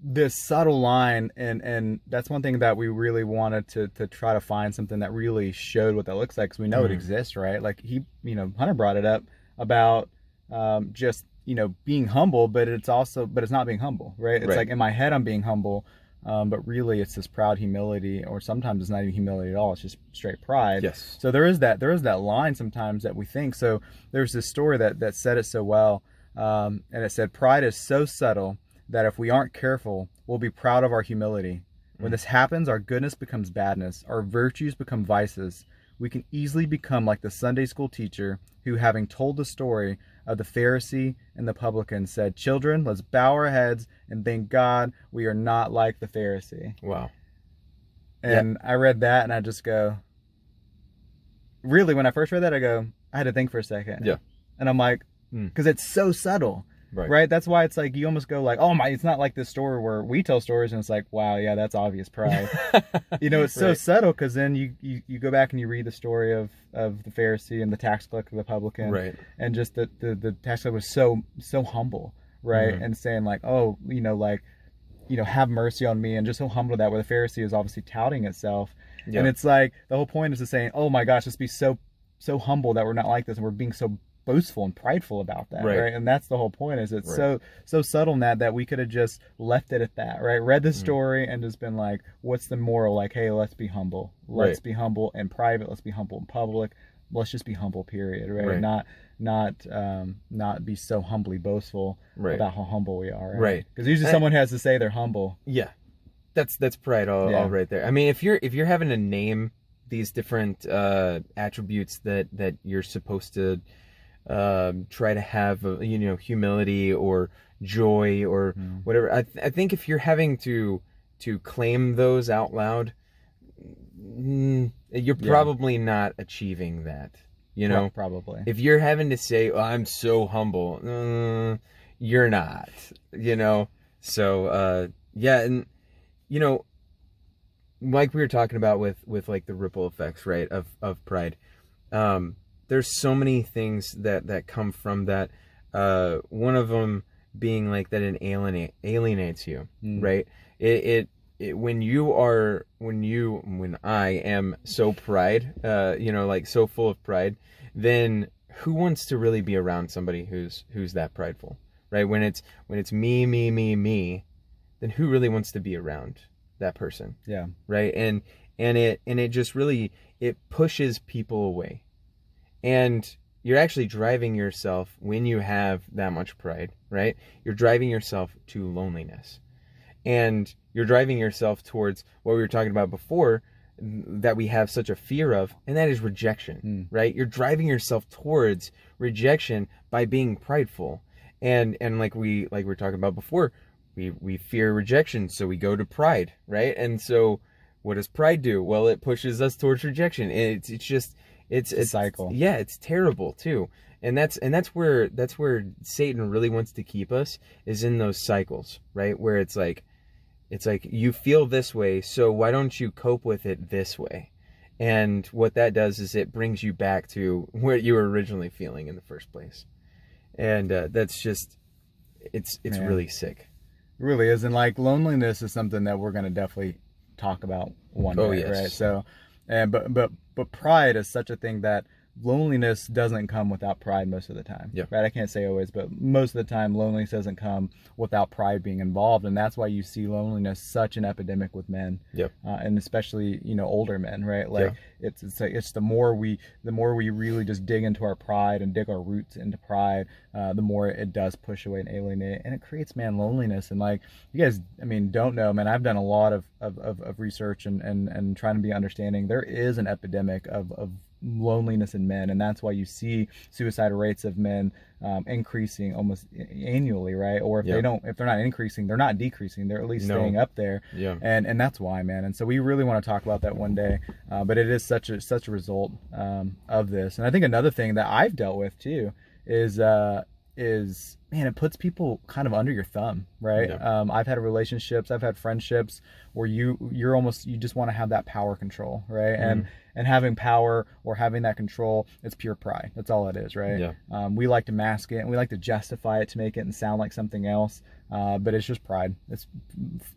this subtle line, and and that's one thing that we really wanted to to try to find something that really showed what that looks like, because we know it Mhm. exists, right? Like he, you know, Hunter brought it up about um, just you know being humble, but it's also, but it's not being humble, right? It's Right. like in my head I'm being humble. Um, but really, it's this proud humility, or sometimes it's not even humility at all. It's just straight pride. Yes. So there is that there is that line sometimes that we think. So there's this story that that said it so well, um, and it said, "Pride is so subtle that if we aren't careful, we'll be proud of our humility. When this happens, our goodness becomes badness, our virtues become vices. We can easily become like the Sunday school teacher who, having told the story of the Pharisee and the publican, said, "Children, let's bow our heads and thank God we are not like the Pharisee." Wow. And I read that and I just go, really, when I first read that, I go, I had to think for a second. Yeah. And I'm like, Hmm. because it's so subtle, Right. right. That's why it's like, you almost go like, oh my, it's not like this story where we tell stories and it's like, wow, yeah, that's obvious pride. you know, it's so Right. subtle because then you, you, you go back and you read the story of, of the Pharisee and the tax collector, the publican Right. and just the the, the tax collector was so so humble, right? Mhm. And saying like, oh, you know, like, you know, have mercy on me, and just so humble that where the Pharisee is obviously touting itself, Yeah. and it's like the whole point is to saying, oh my gosh, let's be so so humble that we're not like this, and we're being so boastful and prideful about that, Right. right? And that's the whole point is it's Right. so so subtle in that that we could have just left it at that, right? Read the Mm. story and just been like, what's the moral? Like, hey, let's be humble. Let's Right. be humble in private. Let's be humble in public. Let's just be humble, period, right? Not not um not be so humbly boastful Right. about how humble we are, right? Right. Because usually I- someone has to say they're humble. Yeah, that's that's pride all, Yeah. all right there. I mean, if you're if you're having to name these different uh, attributes that that you're supposed to um, try to have, uh, you know, humility or joy or Mm. whatever. I th- I think if you're having to to claim those out loud, mm, you're Yeah. probably not achieving that. You know, probably. if you're having to say oh, i'm so humble uh, you're not you know so uh yeah and you know like we were talking about with with like the ripple effects right of of pride um there's so many things that that come from that uh one of them being like that it alienate alienates you Mm. right? It, it it when you are when you when i am so pride uh you know like so full of pride then who wants to really be around somebody who's who's that prideful right? When it's when it's me me me me then who really wants to be around that person? Yeah. right? And and it and it just really it pushes people away and you're actually driving yourself when you have that much pride right? You're driving yourself to loneliness. And you're driving yourself towards what we were talking about before that we have such a fear of and that is rejection Hmm. right? You're driving yourself towards rejection by being prideful. And and like we like we were talking about before we we fear rejection so we go to pride right? And so what does pride do? Well it pushes us towards rejection. It's it's just it's It's a cycle. yeah it's terrible too and that's and that's where that's where satan really wants to keep us is in those cycles right where it's like it's like you feel this way so why don't you cope with it this way and what that does is it brings you back to where you were originally feeling in the first place and uh, that's just it's it's Man. really sick It really is. And like loneliness is something that we're going to definitely talk about one Oh, day, yes. right? So and but but but pride is such a thing that loneliness doesn't come without pride most of the time. Yeah. Right. I can't say always, but most of the time, loneliness doesn't come without pride being involved, and that's why you see loneliness such an epidemic with men. Yep. Uh, and especially you know older men, right? Like it's it's like, it's the more we the more we really just dig into our pride and dig our roots into pride, uh, the more it does push away and alienate, and it creates man loneliness. And like you guys, I mean, don't know, man. I've done a lot of of, of, of research and, and and trying to be understanding. There is an epidemic of of loneliness in men, and that's why you see suicide rates of men um, increasing almost annually, right? Or if Yeah. they don't, if they're not increasing, they're not decreasing. They're at least No. staying up there, Yeah. and and that's why, man. And so we really want to talk about that one day, uh, but it is such a such a result um, of this. And I think another thing that I've dealt with too is uh, is man, it puts people kind of under your thumb, right? Yeah. Um, I've had relationships, I've had friendships where you you're almost you just want to have that power control, right? Mm. And and having power or having that control, it's pure pride. That's all it is, right? Yeah. Um, we like to mask it and we like to justify it to make it and sound like something else. Uh, but it's just pride. It's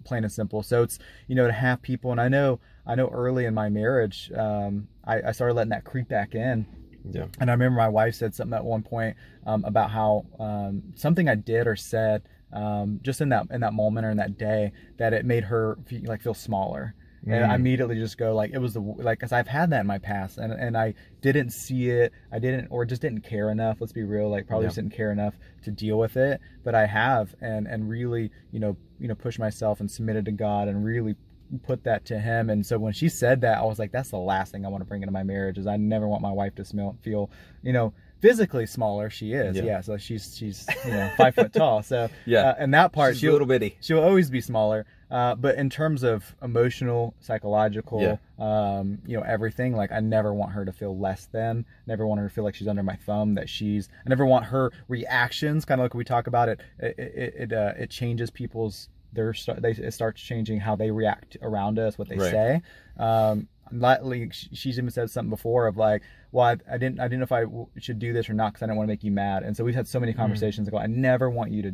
plain and simple. So it's you know to have people, and I know I know early in my marriage, um, I, I started letting that creep back in. Yeah. And I remember my wife said something at one point um, about how um, something I did or said um, just in that in that moment or in that day that it made her feel, like feel smaller. And I Mm. immediately just go like it was the like because I've had that in my past and and I didn't see it I didn't or just didn't care enough let's be real like probably Yeah. just didn't care enough to deal with it but I have and and really you know you know push myself and submitted to God and really put that to him and so when she said that I was like that's the last thing I want to bring into my marriage is I never want my wife to smell feel you know physically smaller she is Yeah. yeah, so she's she's you know five foot tall so Yeah. uh, and that part She's she a little bitty. she'll always be smaller uh, but in terms of emotional psychological Yeah. um, you know everything like i never want her to feel less than never want her to feel like she's under my thumb that she's i never want her reactions kind of like we talk about it it it, it, uh, it changes people's start they it starts changing how they react around us what they Right. say um she's even said something before of like well i, I didn't i didn't know if i w- should do this or not because i didn't want to make you mad and so we've had so many conversations ago i never want you to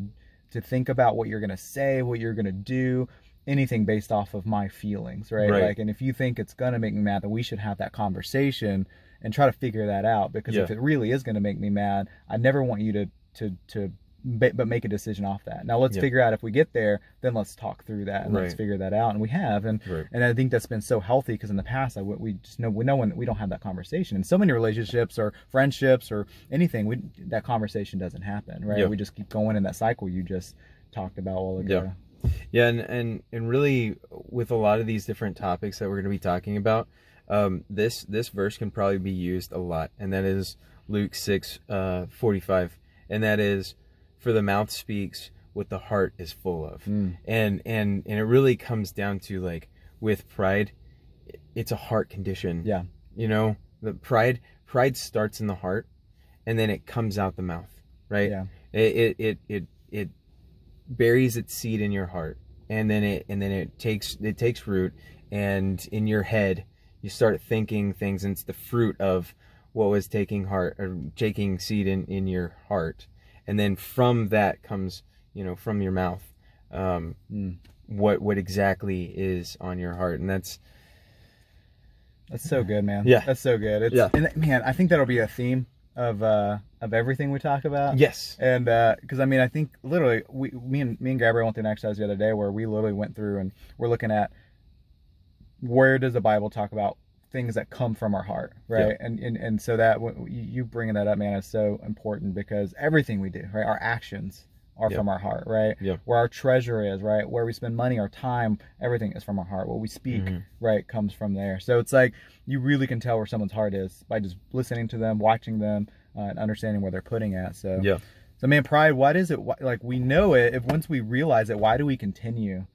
to think about what you're going to say what you're going to do anything based off of my feelings right? Right. like and if you think it's going to make me mad then we should have that conversation and try to figure that out because if it really is going to make me mad i never want you to to to but make a decision off that now let's Yeah. figure out if we get there then let's talk through that and let's figure that out and we have and Right. and I think that's been so healthy because in the past, I we just know we know when we don't have that conversation. In so many relationships or friendships or anything, we that conversation doesn't happen, right? Yeah. We just keep going in that cycle you just talked about a while ago. Yeah, and, and and really with a lot of these different topics that we're going to be talking about, um, this this verse can probably be used a lot, and that is Luke six uh, forty five, and that is, for the mouth speaks what the heart is full of, Mm. and and and it really comes down to like with pride, it's a heart condition. Yeah. you know the pride pride starts in the heart, and then it comes out the mouth, right? Yeah. it it it it, it buries its seed in your heart and then it and then it takes it takes root and in your head you start thinking things and it's the fruit of what was taking heart or taking seed in in your heart and then from that comes you know from your mouth um Mm. what what exactly is on your heart and that's That's so good, man. Yeah. That's so good. It's, Yeah. And man, I think that'll be a theme of uh of everything we talk about. yes And uh because I mean, I think literally, we, me and me and Gabrielle went through an exercise the other day where we literally went through and we're looking at where does the Bible talk about things that come from our heart, right? And, and and so that you bringing that up, man, is so important because everything we do, right, our actions are Yeah. from our heart, right? Yeah. Where our treasure is, right? Where we spend money, our time, everything is from our heart. What we speak, Mhm. right, comes from there. So it's like you really can tell where someone's heart is by just listening to them, watching them, uh, and understanding where they're putting at. So yeah so man, pride. Why does it why- like we know it? If once we realize it, why do we continue?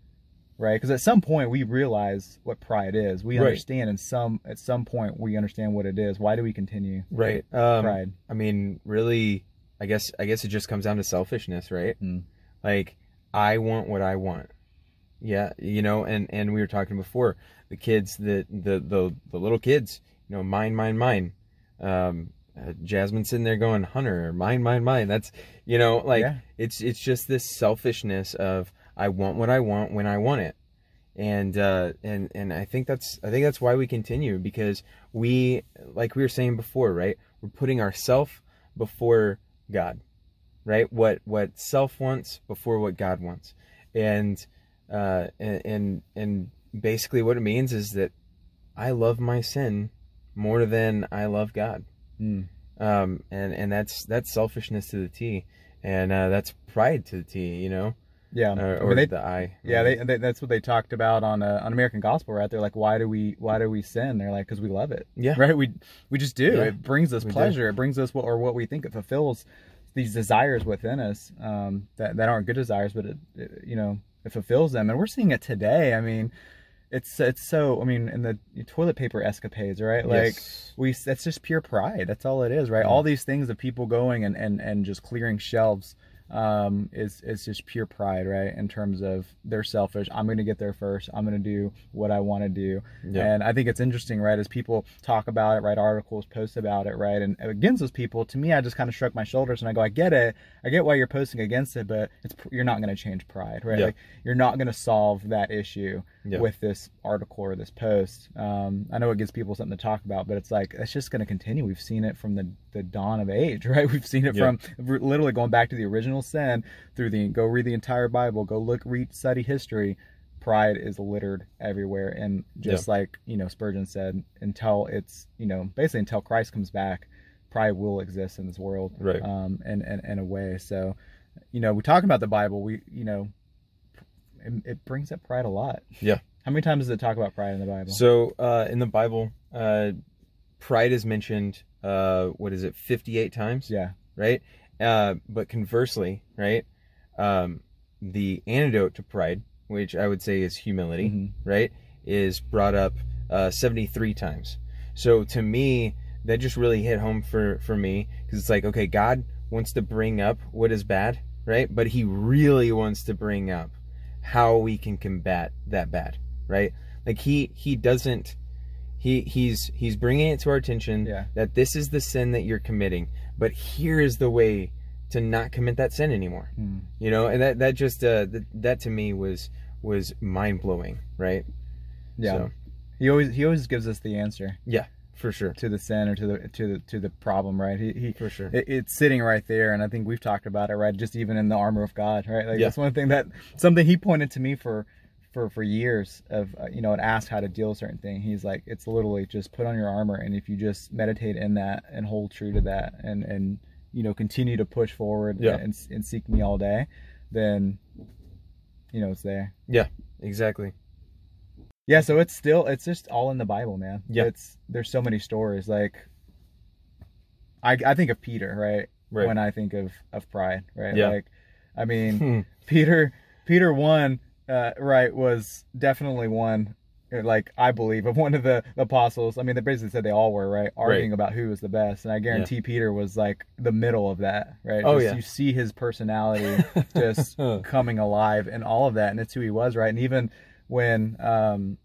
Right? Because at some point we realize what pride is. We Right. understand, and some at some point we understand what it is. Why do we continue right um pride? I mean, really, I guess I guess it just comes down to selfishness, right? Mm. Like I want what I want. Yeah, you know, and and we were talking before the kids that the the the little kids, you know, mine, mine, mine. Um, uh, Jasmine sitting there going, Hunter, mine, mine, mine. That's you know, like Yeah. it's it's just this selfishness of I want what I want when I want it, and uh, and and I think that's I think that's why we continue because we like we were saying before, right? We're putting ourself before God, right? What what self wants before what God wants, and uh, and and and basically what it means is that I love my sin more than I love God. Mm. Um, and and that's that's selfishness to the T, and uh, that's pride to the T. You know, Yeah, or, I mean, they, the I. yeah, they, they, that's what they talked about on uh, on American Gospel, right? They're like, why do we why do we sin? They're like, because we love it, Yeah. right? We we just do. Yeah. It brings us We do. pleasure. It brings us what or what we think it fulfills these desires within us um, that that aren't good desires, but it, it you know it fulfills them, and we're seeing it today. I mean, it's it's so. I mean, in the toilet paper escapades, right? Like Yes. we that's just pure pride that's all it is right all these things of people going and and and just clearing shelves um is it's just pure pride right in terms of they're selfish. I'm gonna get there first. I'm gonna do what i want to do. Yeah. and i think it's interesting right as people talk about it write articles post about it right and against those people to me i just kind of shrug my shoulders and i go i get it. I get why you're posting against it but it's you're not gonna change pride right? Yeah. like you're not gonna solve that issue Yeah. with this article or this post. Um, I know it gives people something to talk about, but it's like it's just going to continue. We've seen it from the, the dawn of age, right? We've seen it Yeah. from literally going back to the original sin through the go read the entire Bible, go look, read, study history. Pride is littered everywhere, and just like you know Spurgeon said, until it's you know basically until Christ comes back, pride will exist in this world, Right. Um, and and in a way, so you know we talk about the Bible, we you know it, it brings up pride a lot. Yeah. How many times does it talk about pride in the Bible? So uh, in the Bible, uh, pride is mentioned. Uh, what is it? Fifty-eight times. yeah. right? Uh, but conversely, right, um, the antidote to pride, which I would say is humility, Mhm. right, is brought up uh, 73 times. So to me, that just really hit home for for me because it's like, okay, God wants to bring up what is bad, right? But He really wants to bring up how we can combat that bad, right? Like He He doesn't. He he's he's bringing it to our attention Yeah. that this is the sin that you're committing, but here is the way to not commit that sin anymore. Hmm. You know, and that that just uh, that, that to me was was mind blowing, right? Yeah. So, He always he always gives us the answer for sure, to the sin or to the to the to the problem, right? He he for sure. it, it's sitting right there, and I think we've talked about it, right? Just even in the armor of God, right? Like Yeah. that's one thing that something he pointed to me for for for years of uh, you know and asked how to deal with certain thing. He's like, it's literally just put on your armor, and if you just meditate in that and hold true to that, and and you know continue to push forward Yeah. and and seek me all day, then you know it's there. Yeah, exactly. Yeah, so it's still it's just all in the Bible, man. Yeah. It's there's so many stories. Like I I think of Peter, right? Right. When I think of of pride, right? Yeah. Like I mean, Hmm. Peter Peter one uh right was definitely one uh, like I believe of one of the apostles. I mean, they basically said they all were right, arguing about who was the best, and I guarantee Peter was like the middle of that, right? Oh, Just yeah. you see his personality just coming alive and all of that, and it's who he was, right? And even when um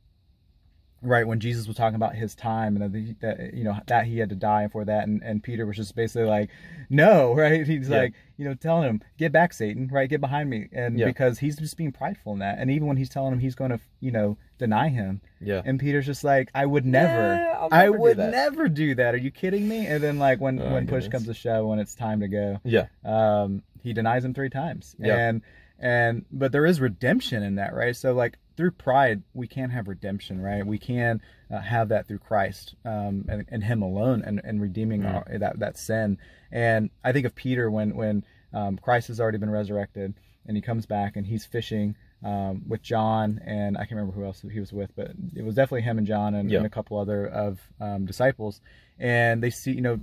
right when jesus was talking about his time and that, that you know that he had to die for that and, and peter was just basically like no right he's Yeah. like you know telling him get back satan right get behind me and Yeah. because he's just being prideful in that and even when he's telling him he's going to you know deny him yeah. and peter's just like i would never Yeah, I'll i never do would never do that are you kidding me and then like when Oh, when push comes to shove when it's time to go Yeah. um, he denies him three times. Yeah. And and but there is redemption in that, right? So like through pride, we can't have redemption, right? We can uh, have that through Christ um, and, and Him alone, and, and redeeming Mm. our, that that sin. And I think of Peter when when um, Christ has already been resurrected, and he comes back and he's fishing. Um, with John and I can't remember who else he was with, but it was definitely him and John and, Yeah. and a couple other of um, disciples. And they see, you know,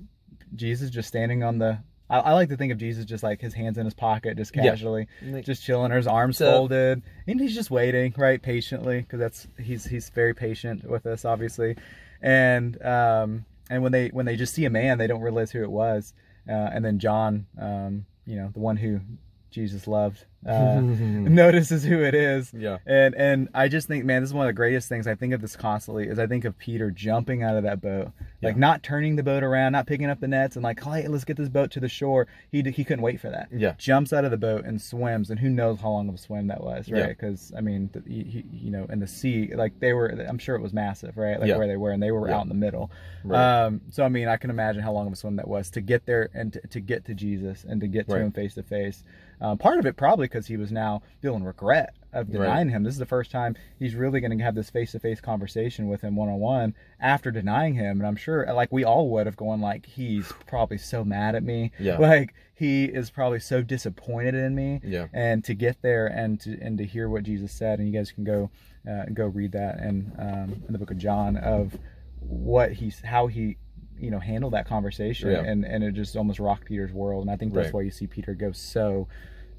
Jesus just standing on the. I, I like to think of Jesus just like his hands in his pocket, just casually, Like, just chilling, or his arms So- folded, and he's just waiting, right, patiently, because that's he's he's very patient with us, obviously, and um and when they when they just see a man, they don't realize who it was, uh, and then John, um, you know, the one who Jesus loved uh, notices who it is. Yeah. And and I just think, man, this is one of the greatest things. I think of this constantly. Is I think of Peter jumping out of that boat, like Yeah. not turning the boat around, not picking up the nets, and like, hey, let's get this boat to the shore. He he couldn't wait for that. Yeah. Jumps out of the boat and swims, and who knows how long of a swim that was, right? Because I mean, the, he, he- you know, in the sea, like they were, I'm sure it was massive, right? Like Yeah. where they were, and they were Yeah. out in the middle. Right. Um, so I mean, I can imagine how long of a swim that was to get there and to, to get to Jesus and to get to Right. him face to face. Um, Part of it probably because he was now feeling regret of Right. denying him. This is the first time he's really going to have this face to face conversation with him one on one after denying him. And I'm sure, like we all would have gone, like he's probably so mad at me. Yeah. Like he is probably so disappointed in me. Yeah. And to get there and to and to hear what Jesus said, and you guys can go uh, go read that in um, in the book of John of what he's how he you know handled that conversation Yeah. and and it just almost rocked Peter's world and I think that's Right. why you see Peter go so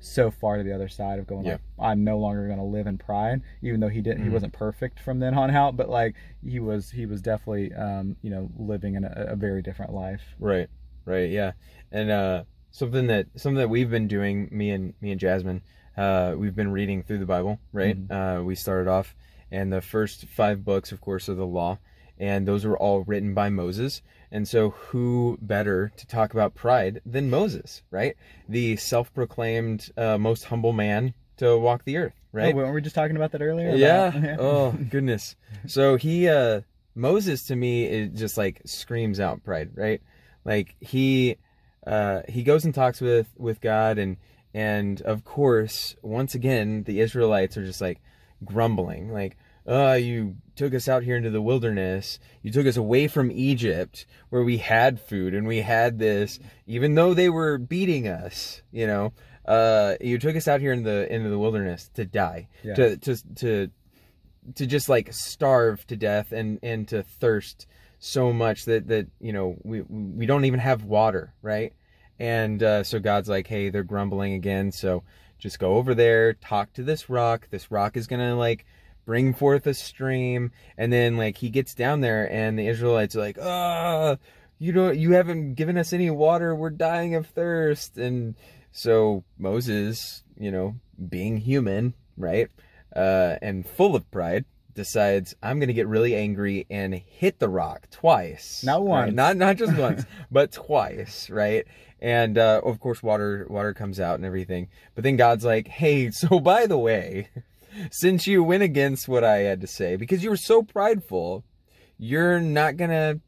so far to the other side of going Yeah. like I'm no longer going to live in pride even though he didn't he Mhm. wasn't perfect from then on out but like he was he was definitely um you know living in a, a very different life Right, right, yeah, and uh, something that something that we've been doing, me and me and Jasmine, uh, we've been reading through the Bible. Right, uh, we started off, and the first five books, of course, are the Law, and those were all written by Moses. And so, who better to talk about pride than Moses? Right, the self-proclaimed uh, most humble man to walk the earth. Right. oh, weren't we just talking about that earlier Yeah. About- oh goodness. So he uh Moses to me it just like screams out pride, right? Like he uh he goes and talks with with God and and of course once again the Israelites are just like grumbling like uh you took us out here into the wilderness. You took us away from Egypt where we had food and we had this even though they were beating us you know? Uh you took us out here in the into the wilderness to die Yeah. to to to to just like starve to death and and to thirst so much that that you know we we don't even have water right? And uh, so god's like hey they're grumbling again so just go over there talk to this rock. This rock is gonna like bring forth a stream and then like he gets down there and the israelites are like ah you don't you haven't given us any water we're dying of thirst and so moses you know being human right uh, and full of pride, decides I'm going to get really angry and hit the rock twice. Not right? Not not just once, but twice, right? And uh, of course, water water comes out and everything. But then God's like, "Hey, so by the way, since you went against what I had to say because you were so prideful, you're not gonna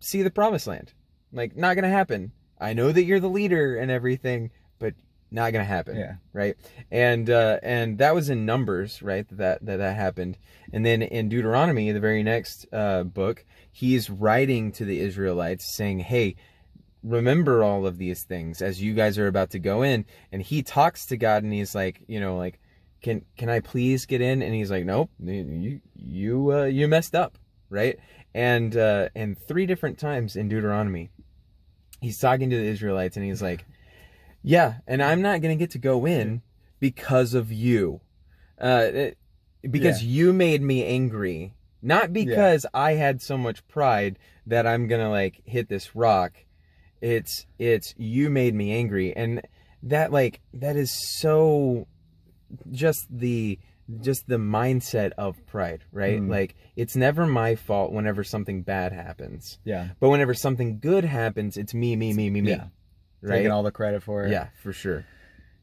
see the promised land. Like, not gonna happen. I know that you're the leader and everything, but not gonna happen. Yeah. Right. And uh, and that was in Numbers, right? That that that happened. And then in Deuteronomy, the very next uh, book, he's writing to the Israelites saying, "Hey." Remember all of these things as you guys are about to go in, and he talks to God, and he's like, you know, like, can can I please get in? And he's like, nope, you you uh, you messed up, right? And uh, and three different times in Deuteronomy, he's talking to the Israelites, and he's like, yeah, and I'm not gonna get to go in because of you, uh, it- because you made me angry, not because I had so much pride that I'm gonna like hit this rock. It's it's you made me angry, and that like that is so just the just the mindset of pride, right? Mm. Like it's never my fault whenever something bad happens. yeah But whenever something good happens, it's me, me, me, me, me. Yeah. Right? taking all the credit for it yeah, for sure.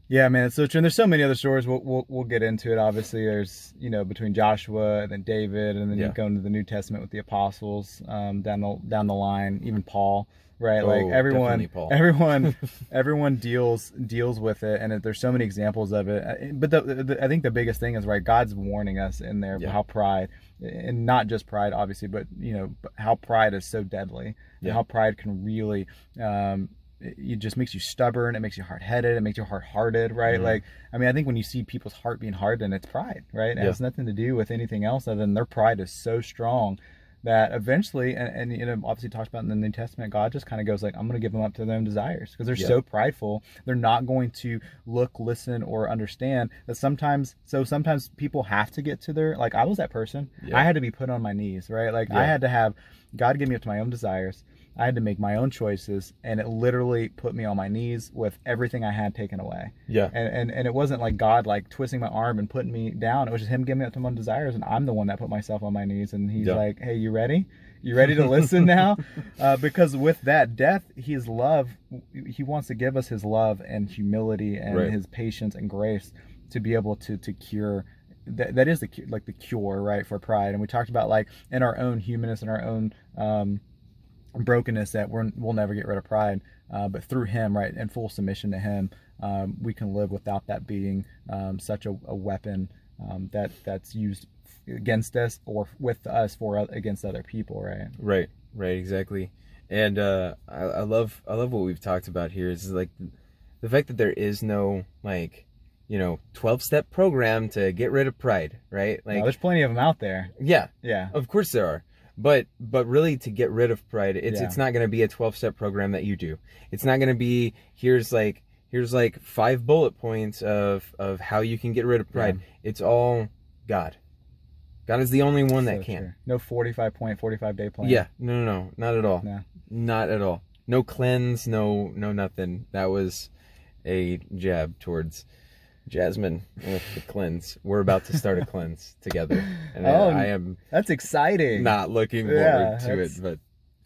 Yeah, man, it's so true. And there's so many other stories. We'll, we'll we'll get into it. Obviously, there's you know between Joshua and then David, and then Yeah. you go into the New Testament with the apostles um, down the down the line. Even Paul, right? like Oh, everyone, Paul. everyone, everyone deals deals with it, and it, there's so many examples of it. Uh, But the, the, I think the biggest thing is right. God's warning us in there Yeah. how pride, and not just pride, obviously, but you know how pride is so deadly, Yeah. and how pride can really. Um, it just makes you stubborn. It makes you hard headed. It makes you hard hearted, right? Mhm. Like, I mean, I think when you see people's heart being hardened, it's pride, right? It Yeah. has nothing to do with anything else other than their pride is so strong that eventually, and, and you know, obviously talks about in the New Testament, God just kind of goes like, I'm going to give them up to their own desires because they're Yeah. so prideful. They're not going to look, listen, or understand that sometimes. So sometimes people have to get to their like. I was that person. Yeah. I had to be put on my knees, right? Like I had to have God give me up to my own desires. I had to make my own choices, and it literally put me on my knees with everything I had taken away. Yeah. And and, and it wasn't like God like twisting my arm and putting me down. It was just Him giving me up to my own desires, and I'm the one that put myself on my knees. And He's Yeah. like, "Hey, you ready? You ready to listen now?" uh, because with that death, His love, He wants to give us His love and humility and Right. His patience and grace to be able to to cure that, that is the like the cure right for pride and we talked about like in our own humanness and our own um brokenness that we're, we'll never get rid of pride uh, but through him right in full submission to him um, we can live without that being um, such a, a weapon um, that that's used against us or with us for against other people right Right, right, exactly. And uh, I, I love, I love what we've talked about here. Is like the fact that there is no like, you know, twelve step program to get rid of pride. Right, like, there's plenty of them out there yeah, yeah of course there are. But but really to get rid of pride, it's Yeah. it's not going to be a twelve step program that you do. It's not going to be here's like here's like five bullet points of of how you can get rid of pride. It's all God. God is the only one that can. true. no 45 point 45 day plan Yeah, no, no, no, not at all. No. Not at all. No cleanse, no, no nothing. That was a jab towards Jasmine with the cleanse. We're about to start a cleanse together, and I- Oh, I am that's exciting not looking Yeah, forward to it. But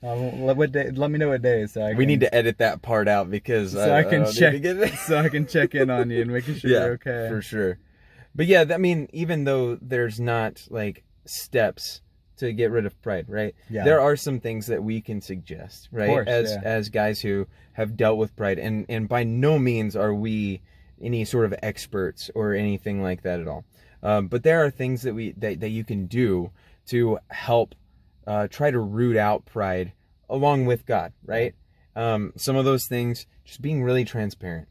uh, let, what day, let me know what day so I we can- need to edit that part out because so I, can don't check so I can check in on you and making sure yeah, you're okay. for sure. But yeah, I mean, even though there's not like steps to get rid of pride, right? Yeah. There are some things that we can suggest, right? course, as yeah. as guys who have dealt with pride, and and by no means are we any sort of experts or anything like that at all. Um, but there are things that we that, that you can do to help uh, try to root out pride along with God, right? Um, some of those things, just being really transparent,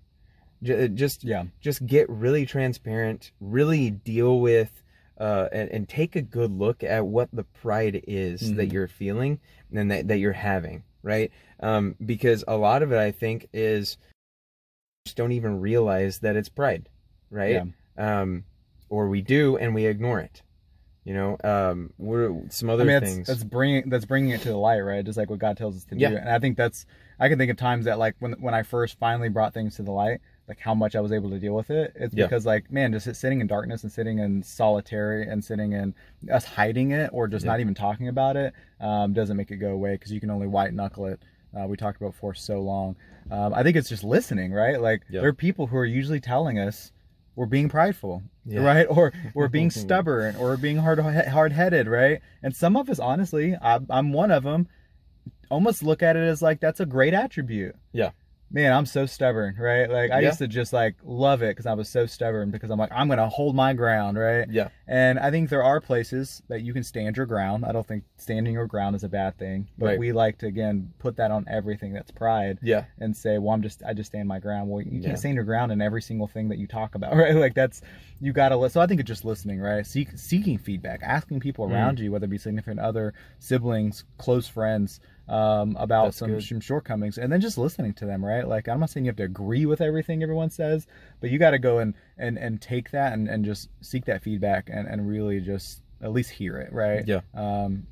J- just Yeah. just get really transparent, really deal with uh, and, and take a good look at what the pride is Mhm. that you're feeling and that, that you're having, right? Um, because a lot of it, I think, is just don't even realize that it's pride, right? Um, or we do and we ignore it. You know, um, we're some other I mean, that's, things. that's bringing that's bringing it to the light, right? Just like what God tells us to Yeah. do. And I think that's I can think of times that like when when I first finally brought things to the light, like how much I was able to deal with it. It's Yeah. because like man, just sitting in darkness and sitting in solitary and sitting in us hiding it or just Yeah. not even talking about it um, doesn't make it go away because you can only white knuckle it. Uh, we talked about for so long. Um, I think it's just listening, right? Like Yeah. there are people who are usually telling us we're being prideful, Yeah. right? Or we're being stubborn, or being hard hard headed, right? And some of us, honestly, I, I'm one of them. Almost look at it as like that's a great attribute. Yeah. Man, I'm so stubborn, right? Like I Yeah. used to just like love it because I was so stubborn because I'm like I'm gonna hold my ground, right? yeah, And I think there are places that you can stand your ground. I don't think standing your ground is a bad thing, but Right. we like to again put that on everything that's pride yeah, and say, "Well, I'm just I just stand my ground." Well, you Yeah. can't stand your ground in every single thing that you talk about, right? Like that's you got to listen. So I think it's just listening, right? Seek, seeking feedback, asking people Mm. around you, whether it be significant other, siblings, close friends, um, about some, some shortcomings, and then just listening to them, right? Like I'm not saying you have to agree with everything everyone says, but you got to go and and and take that and and just seek that feedback and and really just at least hear it, right? Yeah. Um,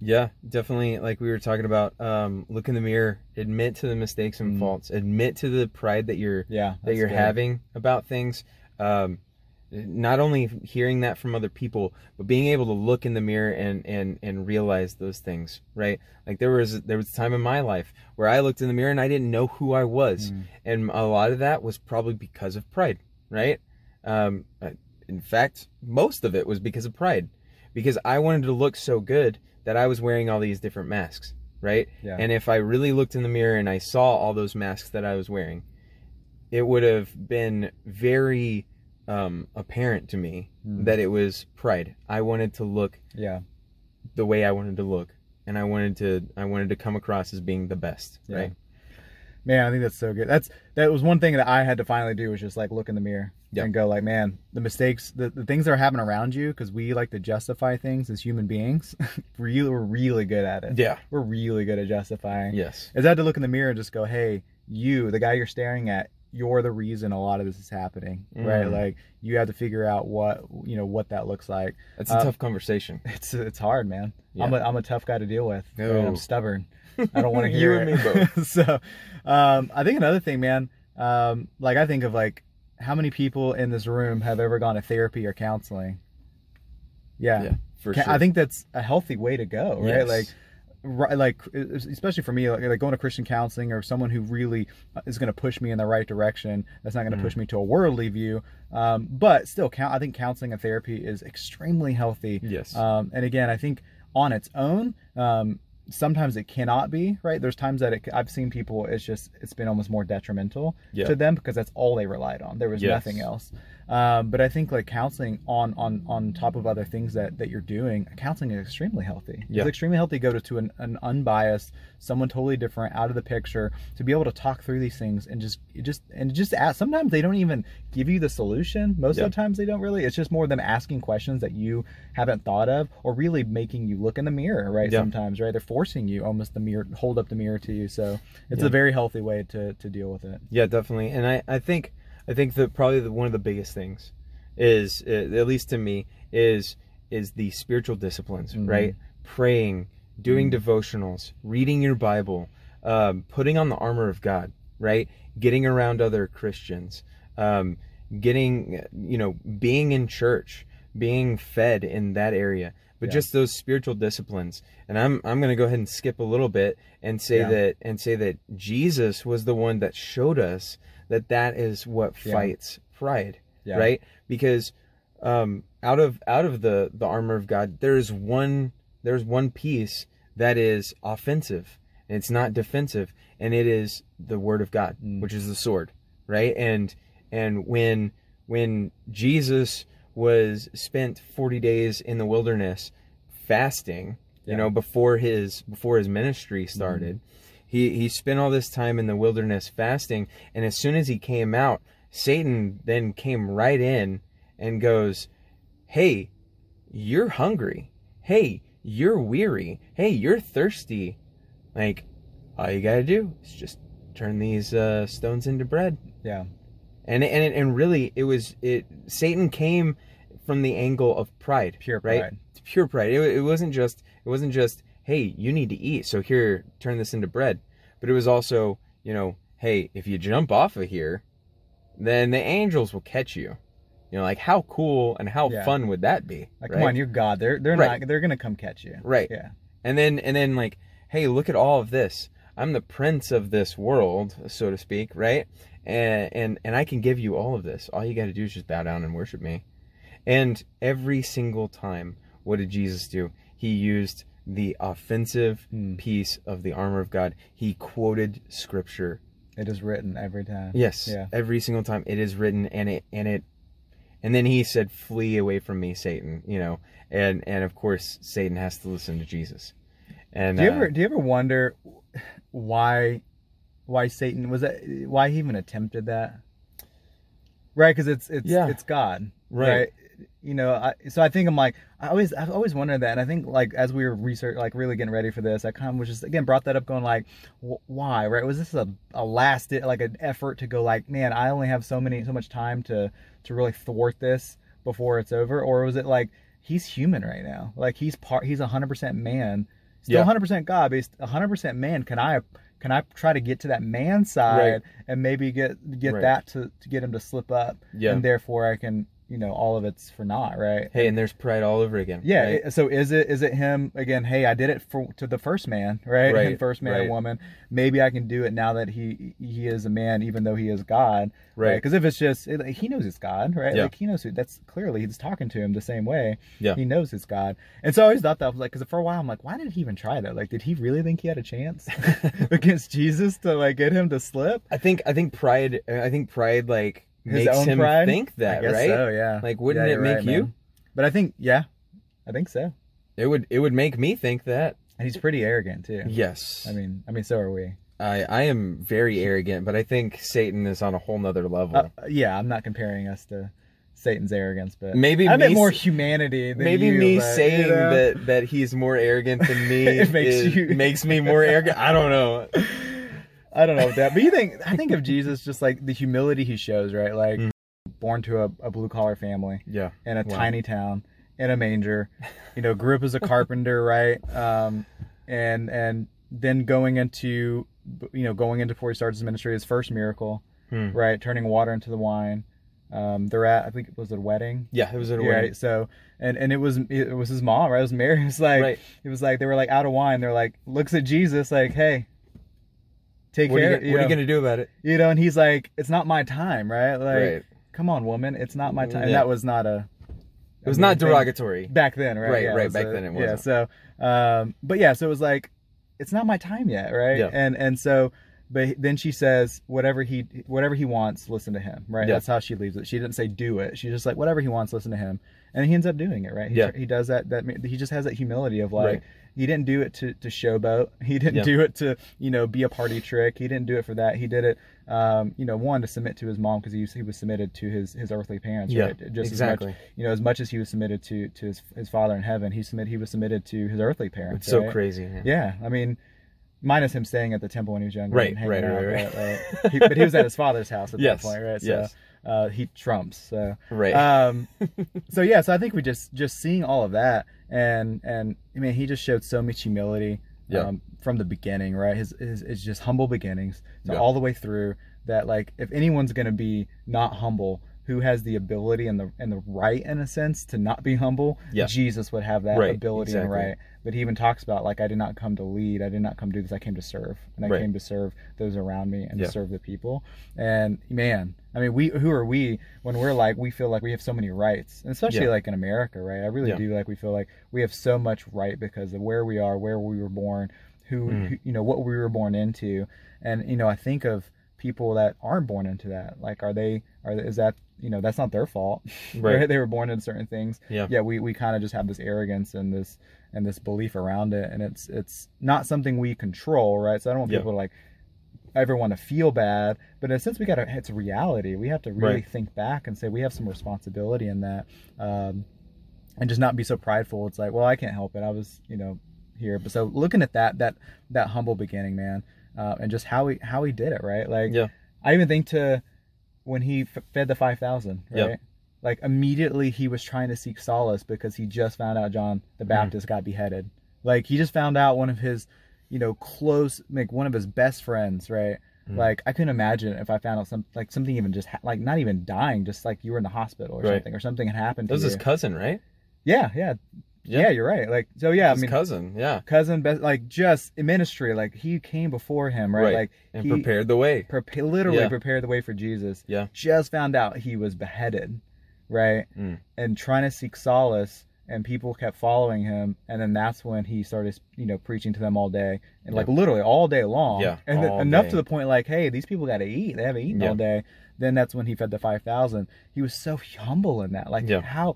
yeah. Definitely, like we were talking about. Um, look in the mirror, admit to the mistakes and Mm. faults, admit to the pride that you're yeah. that you're good. having about things. Um, not only hearing that from other people, but being able to look in the mirror and and and realize those things, right? Like there was there was a time in my life where I looked in the mirror and I didn't know who I was, Mm. and a lot of that was probably because of pride, right? Um, uh, in fact, most of it was because of pride, because I wanted to look so good that I was wearing all these different masks, right? Yeah. And if I really looked in the mirror and I saw all those masks that I was wearing, it would have been very um, apparent to me Mm. that it was pride. I wanted to look yeah. the way I wanted to look, and I wanted to I wanted to come across as being the best, Yeah. right? Man, I think that's so good. That's that was one thing that I had to finally do was just like look in the mirror Yeah. and go like, man, the mistakes, the, the things that are happening around you, because we like to justify things as human beings. really, we're really good at it. Yeah. We're really good at justifying. Yes. Is I had to look in the mirror and just go, hey, you, the guy you're staring at, you're the reason a lot of this is happening, right? Mm. Like you have to figure out what you know what that looks like. It's a Uh, tough conversation. It's it's hard, man. I'm Yeah. a I'm a tough guy to deal with. right? I'm stubborn. I don't want to hear You and it. me both. so, um, I think another thing, man. Um, like I think of like how many people in this room have ever gone to therapy or counseling? Yeah, Yeah, for Ca- sure. I think that's a healthy way to go, right? Yes. Like, right, like especially for me, like, like going to Christian counseling or someone who really is going to push me in the right direction. That's not going to Mm. push me to a worldly view, um, but still, count. I think counseling and therapy is extremely healthy. Yes. Um, and again, I think on its own, um, sometimes it cannot be right. There's times that it, I've seen people. It's just it's been almost more detrimental Yeah. to them because that's all they relied on. There was Yes. nothing else. Um, but I think like counseling on on on top of other things that that you're doing, counseling is extremely healthy. Yeah. It's extremely healthy to go to, to an, an unbiased, someone totally different, out of the picture, to be able to talk through these things and just just and just ask. Sometimes they don't even give you the solution. Most Yeah. of the times they don't really. It's just more them asking questions that you haven't thought of, or really making you look in the mirror. Right? Yeah. Sometimes, right? They're forcing you almost the mirror, hold up the mirror to you. So it's a very healthy way to to deal with it. Yeah, definitely. And I, I think I think that probably the, one of the biggest things is uh, at least to me is is the spiritual disciplines, Mhm. right? Praying, doing devotionals, reading your Bible, um, putting on the armor of God, right? Getting around other Christians, um, getting you know being in church, being fed in that area. But Yeah. just those spiritual disciplines, and I'm I'm going to go ahead and skip a little bit and say Yeah. that and say that Jesus was the one that showed us that that is what Yeah. fights pride, Yeah. right? Because um, out of out of the the armor of God, there's one there's one piece that is offensive and it's not defensive, and it is the word of God, Mm. which is the sword, right? And and when when Jesus was spent 40 days in the wilderness fasting, Yeah. you know, before his before his ministry started, he he spent all this time in the wilderness fasting, and as soon as he came out, Satan then came right in and goes, "Hey, you're hungry. Hey, you're weary. Hey, you're thirsty. Like, all you gotta do is just turn these uh, stones into bread." Yeah. and and and really it was it satan came from the angle of pride Pure pride. Pure pride it, it wasn't just it wasn't just hey you need to eat so here turn this into bread but it was also you know hey if you jump off of here then the angels will catch you you know like how cool and how Yeah. fun would that be Like, right? come on, you're God. They're they're Right. not. They're gonna come catch you. Right. Yeah. and then and then like hey look at all of this i'm the prince of this world so to speak right and and and i can give you all of this all you got to do is just bow down and worship me and every single time what did jesus do he used the offensive Hmm. piece of the armor of god he quoted scripture It is written every time. yes Yeah. every single time it is written and it and it and then he said flee away from me satan you know and and of course satan has to listen to jesus and Do you uh, ever do you ever wonder why why Satan was that why he even attempted that? Right, because it's it's Yeah. it's God, Right. You know, I, so I think I'm like I always I've always wondered that, and I think like as we were research like really getting ready for this, I kind of was just again brought that up, going like, wh- why? Right? Was this a a last like an effort to go like, man, I only have so many so much time to to really thwart this before it's over, or was it like he's human right now, like he's part he's hundred percent man, still Yeah. hundred percent God, but he's hundred percent man. Can I? Can I try to get to that man side Right. and maybe get get Right. that to, to get him to slip up, Yeah. and therefore I can, you know, all of it's for naught, right? Hey, and there's pride all over again. Yeah. right? So is it is it him again? Hey, I did it for to the first man, right? Right, first man right. woman. Maybe I can do it now that he he is a man, even though he is God, Right. Because if it's just it, he knows it's God, right? Yeah. Like he knows who. That's clearly he's talking to him the same way. Yeah. He knows it's God, and so I always thought that I was like, because for a while I'm like, why did he even try that? Like, did he really think he had a chance against Jesus to like get him to slip? I think I think pride I think pride like His makes own him pride? think that, right? So yeah. Like, wouldn't Yeah, it make right, you? man. But I think yeah, I think so. It would it would make me think that. And he's pretty arrogant too. Yes. I mean, I mean, so are we. I, I am very arrogant, but I think Satan is on a whole nother level. Uh, yeah, I'm not comparing us to Satan's arrogance, but Maybe I meant me more humanity. Than Maybe you, me but, you saying know? that that he's more arrogant than me makes is- you- makes me more arrogant. I don't know. I don't know what that, but you think I think of Jesus just like the humility he shows, right? Like Mm. born to a, a blue collar family Yeah. in a Wow. tiny town in a manger, you know, grew up as a carpenter, right? Um, and and then going into you know going into before he starts his ministry, his first miracle, Hmm. right? Turning water into the wine. Um, they're at I think it was a wedding. Yeah, it was at a Yeah, wedding. right. So and and it was it was his mom, right? It was Mary. It was like Right. it was like they were like out of wine. They're like looks at Jesus like, hey, take What, are care. you, gonna- what are you gonna do about it? you know, and he's like, it's not my time, right? Like, right. come on, woman, it's not my time. And Yeah. that was not a. It was I mean, not thing derogatory. back then, right? Right, Yeah, right, back so- then it wasn't. So, um, but yeah, so it was like, it's not my time yet, right? Yeah. And and so, but then she says, whatever he whatever he wants, listen to him, right? Yeah. That's how she leaves it. She didn't say do it. She's just like whatever he wants, listen to him, and he ends up doing it, right? He, Yeah. He does that. That he just has that humility of like. Right. He didn't do it to, to showboat. He didn't Yeah. do it to, you know, be a party trick. He didn't do it for that. He did it, um, you know, one to submit to his mom because he was, he was submitted to his, his earthly parents, Yeah, right? Just exactly. as much, you know, as much as he was submitted to to his, his father in heaven, he submit he was submitted to his earthly parents. It's so crazy. man. Yeah, I mean, minus him staying at the temple when he was younger, Right, right, out, right, right. but, uh, he, but he was at his father's house at Yes, that point, right? So yes. uh, he trumps. So Right. um, so yeah, so I think we just just seeing all of that, and and I mean, he just showed so much humility Yeah. um, from the beginning, right? His his is just humble beginnings, so Yeah. all the way through. That like, if anyone's gonna be not humble, who has the ability and the and the right in a sense to not be humble, Yeah. Jesus would have that Right, ability and right. But he even talks about like, I did not come to lead, I did not come to do this, I came to serve, and I Right. came to serve those around me and Yeah. to serve the people. And man, I mean, we who are we when we're like we feel like we have so many rights, and especially Yeah. like in America, right? I really do like we feel like we have so much right because of where we are, where we were born, who, Mm. who you know what we were born into, and you know I think of people that aren't born into that. Like, are they? Are is that you know that's not their fault, Right. They were born into certain things. Yeah. Yeah, we we kind of just have this arrogance and this and this belief around it, and it's it's not something we control, right? So I don't want Yeah. people to like ever want to feel bad, but in a sense, we got to. It's reality. We have to really Right. think back and say we have some responsibility in that, um, and just not be so prideful. It's like, well, I can't help it. I was, you know, here. But so looking at that, that that humble beginning, man, uh, and just how he how he did it, right? Like, Yeah. I even think to when he f- fed the five thousand, right? Yeah. Like immediately he was trying to seek solace because he just found out John the Baptist got beheaded. Like he just found out one of his, you know, close, like one of his best friends, right? Mhm. Like I couldn't imagine if I found out some like something even just ha- like not even dying, just like you were in the hospital or Right. something, or something had happened That to was you. his cousin, right? yeah, yeah, Yeah. yeah, You're right. Like so, yeah. I mean, cousin. Yeah. cousin, best, like just ministry, like he came before him, right? Right. Like And he prepared the way. prepa- literally Yeah. prepared the way for Jesus. Yeah. Just found out he was beheaded, right? Mm. And trying to seek solace, and people kept following him, and then that's when he started, you know, preaching to them all day, and like literally all day long. Yeah, And then enough day. to the point, like, hey, these people got to eat. They haven't eaten Yeah. all day. Then that's when he fed the five thousand. He was so humble in that. Like, Yeah. how,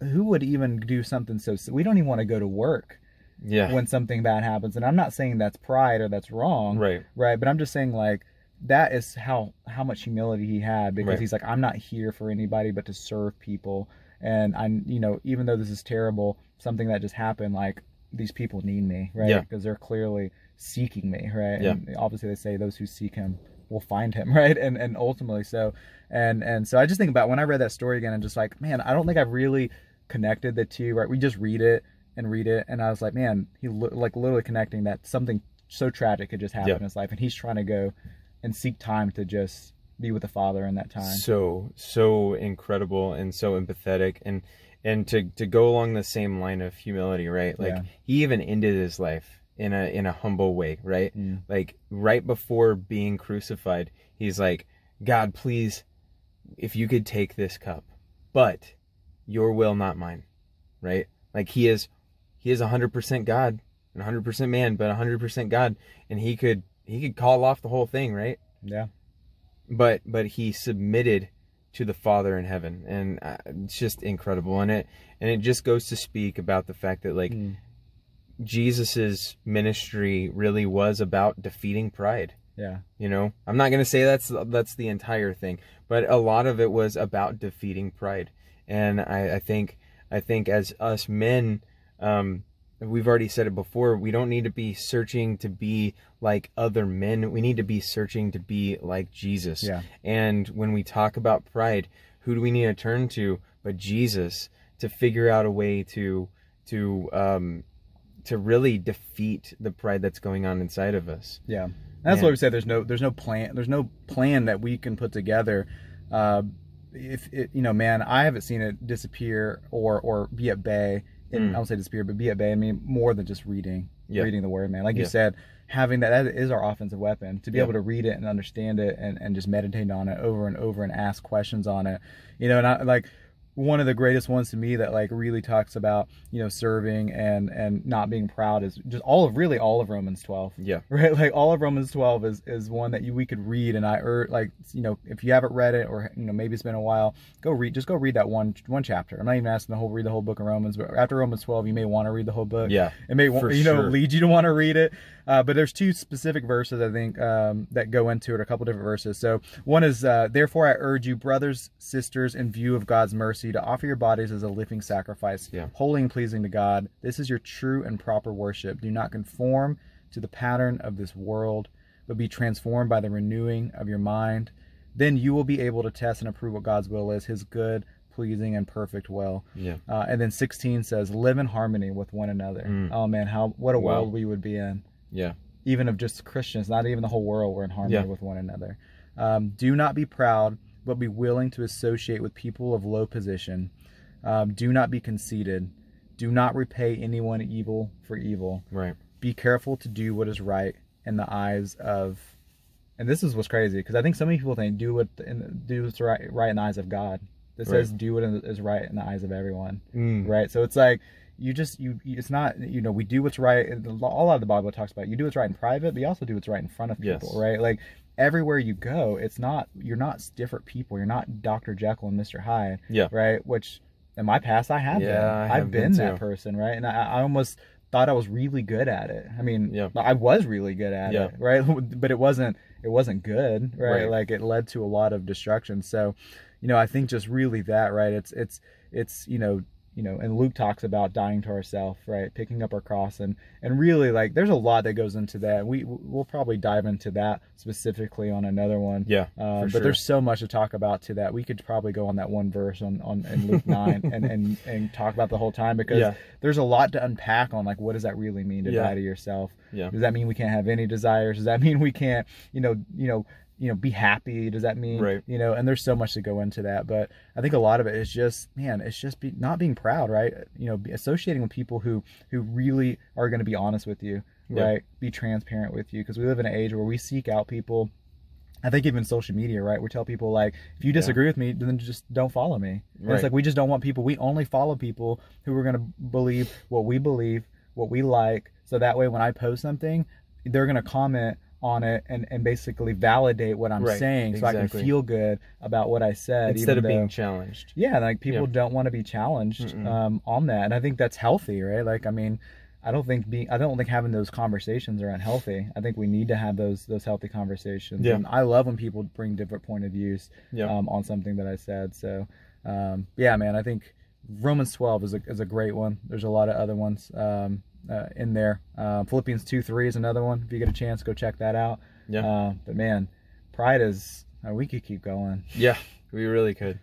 who, would even do something so? We don't even want to go to work Yeah. when something bad happens. And I'm not saying that's pride or that's wrong, right. right? But I'm just saying like that is how how much humility he had because Right. he's like I'm not here for anybody but to serve people. And i'm you know, even though this is terrible, something that just happened, like these people need me, right? Yeah. Because they're clearly seeking me, right? Yeah. And obviously they say those who seek him will find him, right? And and ultimately so, and and so I just think about when I read that story again, and just like, man, I don't think I've really connected the two, right? We just read it and read it, and I was like, man, he li- like literally connecting that something so tragic could just happen Yeah. in his life, and he's trying to go and seek time to just be with the Father in that time. So so incredible and so empathetic and and to to go along the same line of humility, right? Like Yeah. he even ended his life in a in a humble way, right? Mm. Like right before being crucified, he's like, "God, please if you could take this cup, but your will not mine." Right? Like he is he is 100% God and 100% man, but 100% God and he could he could call off the whole thing, right? Yeah, but but he submitted to the father in heaven and uh, it's just incredible and it and it just goes to speak about the fact that like Mm. jesus's ministry really was about defeating pride yeah, you know i'm not going to say that's that's the entire thing but a lot of it was about defeating pride and i i think i think as us men um we've already said it before. We don't need to be searching to be like other men. We need to be searching to be like Jesus. Yeah. And when we talk about pride, who do we need to turn to but Jesus to figure out a way to to um, to really defeat the pride that's going on inside of us. Yeah, that's Yeah. what we said. There's no there's no plan there's no plan that we can put together. Uh, if it, you know, man, I haven't seen it disappear or or be at bay. In, Mm. I don't say disappear, but be at bay. I mean more than just reading Yeah. reading the word, man. Like you said, having that that is our offensive weapon to be Yeah. able to read it and understand it and and just meditate on it over and over and ask questions on it. You know, and I like one of the greatest ones to me that like really talks about you know serving and and not being proud is just all of really all of Romans 12 Yeah. right like all of romans 12 is is one that you we could read and i ur- like you know if you haven't read it or you know maybe it's been a while go read just go read that one one chapter i'm not even asking the whole read the whole book of romans but after romans 12 you may want to read the whole book Yeah. it may you know sure. lead you to want to read it uh, but there's two specific verses i think um, that go into it a couple different verses so one is uh, therefore i urge you brothers sisters in view of god's mercy to offer your bodies as a living sacrifice Yeah. holy and pleasing to god this is your true and proper worship do not conform to the pattern of this world but be transformed by the renewing of your mind then you will be able to test and approve what god's will is his good pleasing and perfect will Yeah. uh, and then 16 says, "Live in harmony with one another." Mm. Oh man, how what a Wow. world we would be in, Yeah. even of just Christians, not even the whole world. We're in harmony Yeah. with one another. Um, do not be proud, but be willing to associate with people of low position. Um, do not be conceited. Do not repay anyone evil for evil. Right. Be careful to do what is right in the eyes of. And this is what's crazy because I think so many people think do what in, do what's right right in the eyes of God. This Right. says do what is right in the eyes of everyone Mm. right so it's like you just you it's not you know we do what's right a lot of the bible talks about you do what's right in private but you also do what's right in front of people Yes. right like everywhere you go it's not you're not different people you're not dr jekyll and mr hyde Yeah. right which in my past i have Yeah, been I i've have been, been that person right and i, I almost thought i was really good at it i mean Yeah. i was really good at Yeah. it right but it wasn't it wasn't good right? Right. like it led to a lot of destruction so you know i think just really that right it's it's it's you know you know and luke talks about dying to ourselves right picking up our cross and and really like there's a lot that goes into that we we'll probably dive into that specifically on another one Yeah. uh, but sure. there's so much to talk about to that we could probably go on that one verse on on in luke 9 and and and talk about the whole time because Yeah. there's a lot to unpack on like what does that really mean to Yeah. die to yourself Yeah. does that mean we can't have any desires does that mean we can't you know you know you know be happy does that mean Right. you know and there's so much to go into that but i think a lot of it is just man it's just be, not being proud right you know be associating with people who who really are going to be honest with you Yeah. right be transparent with you because we live in an age where we seek out people I think even social media, right? We tell people like, if you disagree with me, then just don't follow me. Right. It's like we just don't want people. We only follow people who are going to believe what we believe, what we like. So that way, when I post something, they're going to comment on it and, and basically validate what I'm Right, saying, so I can feel good about what I said. Instead of being challenged. yeah, like people Yeah. don't want to be challenged um, on that, and I think that's healthy, right? Like, I mean, I don't think being, I don't think having those conversations are unhealthy. I think we need to have those those healthy conversations. Yeah. And I love when people bring different point of views Yeah. um, on something that I said. So, um, yeah, man, I think Romans 12 is a is a great one. There's a lot of other ones um, uh, in there. Uh, Philippians 2 3 is another one. If you get a chance, go check that out. Yeah. Uh, but man, pride is. Uh, we could keep going. Yeah, we really could.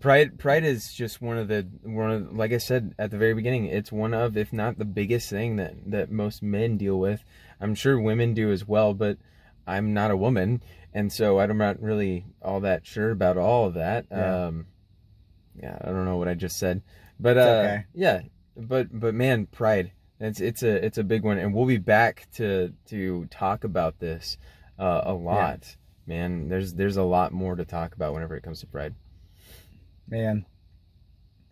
Pride pride is just one of the one of like I said at the very beginning, it's one of if not the biggest thing that that most men deal with. I'm sure women do as well, but I'm not a woman, and so I'm not really all that sure about all of that. Yeah. Um yeah, I don't know what I just said. But uh okay. yeah, but but man, pride. It's it's a it's a big one and we'll be back to to talk about this uh, a lot. Man, there's there's a lot more to talk about whenever it comes to pride. man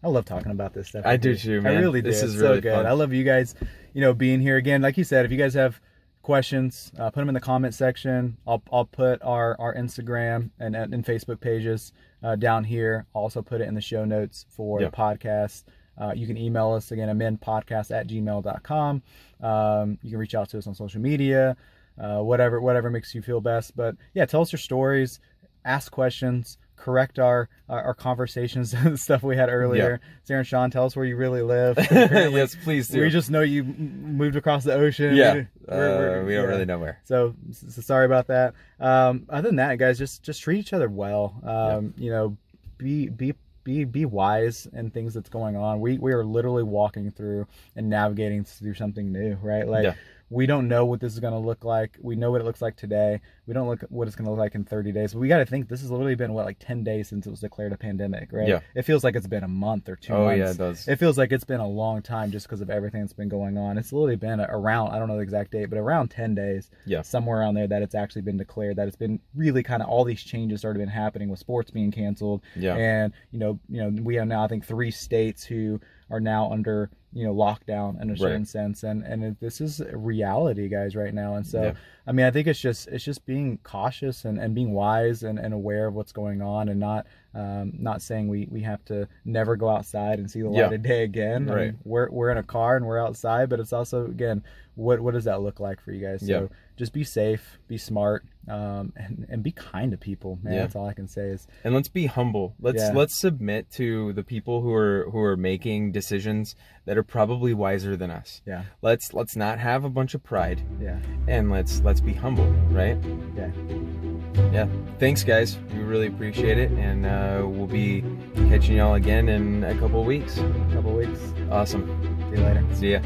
i love talking about this stuff I do too, i man. really do This It's is so good fun. i love you guys you know being here again like you said if you guys have questions uh, put them in the comment section i'll, I'll put our our instagram and, and, and facebook pages uh, down here I'll also put it in the show notes for Yeah. the podcast uh, you can email us again amenpodcast at gmail.com um, you can reach out to us on social media uh, whatever whatever makes you feel best but yeah tell us your stories ask questions correct our our, our conversations and stuff we had earlier. Sarah and Sean, tell us where you really live. Yes, please do. we just know you moved across the ocean. yeah, We- uh, we're- we're- we don't yeah. really know where. So, so sorry about that. Um, other than that, guys, just just treat each other well. Um, You know, be be be be wise in things that's going on. We we are literally walking through and navigating through something new, right? Like Yeah. We don't know what this is going to look like. We know what it looks like today. We don't look what it's going to look like in 30 days. But we got to think this has literally been what like 10 days since it was declared a pandemic, right? Yeah. It feels like it's been a month or two Oh months. yeah, it does. It feels like it's been a long time just because of everything that's been going on. It's literally been around, I don't know the exact date, but around 10 days, Yeah. somewhere around there that it's actually been declared that it's been really kind of all these changes started been happening with sports being canceled. Yeah. And, you know, you know, we have now, I think, three states who are now under, you know, lockdown in a certain Right. sense. And, and it, this is reality, guys, right now. And so, Yeah. I mean, I think it's just, it's just being cautious and, and being wise and, and aware of what's going on and not, um, not saying we, we have to never go outside and see the light Yeah. of day again. I Right. mean, we're, we're in a car and we're outside, but it's also, again, what, what does that look like for you guys? So Yeah. just be safe, be smart, um, and, and be kind to people, man. Yeah. That's all I can say is, and let's be humble. Let's Yeah. let's submit to the people who are who are making decisions that are probably wiser than us. yeah, Let's let's not have a bunch of pride yeah, and let's let's be humble, right? yeah. Yeah. Thanks, guys. We really appreciate it, and uh, we'll be catching y'all again in a couple weeks. A couple weeks. Awesome. See you later. See ya.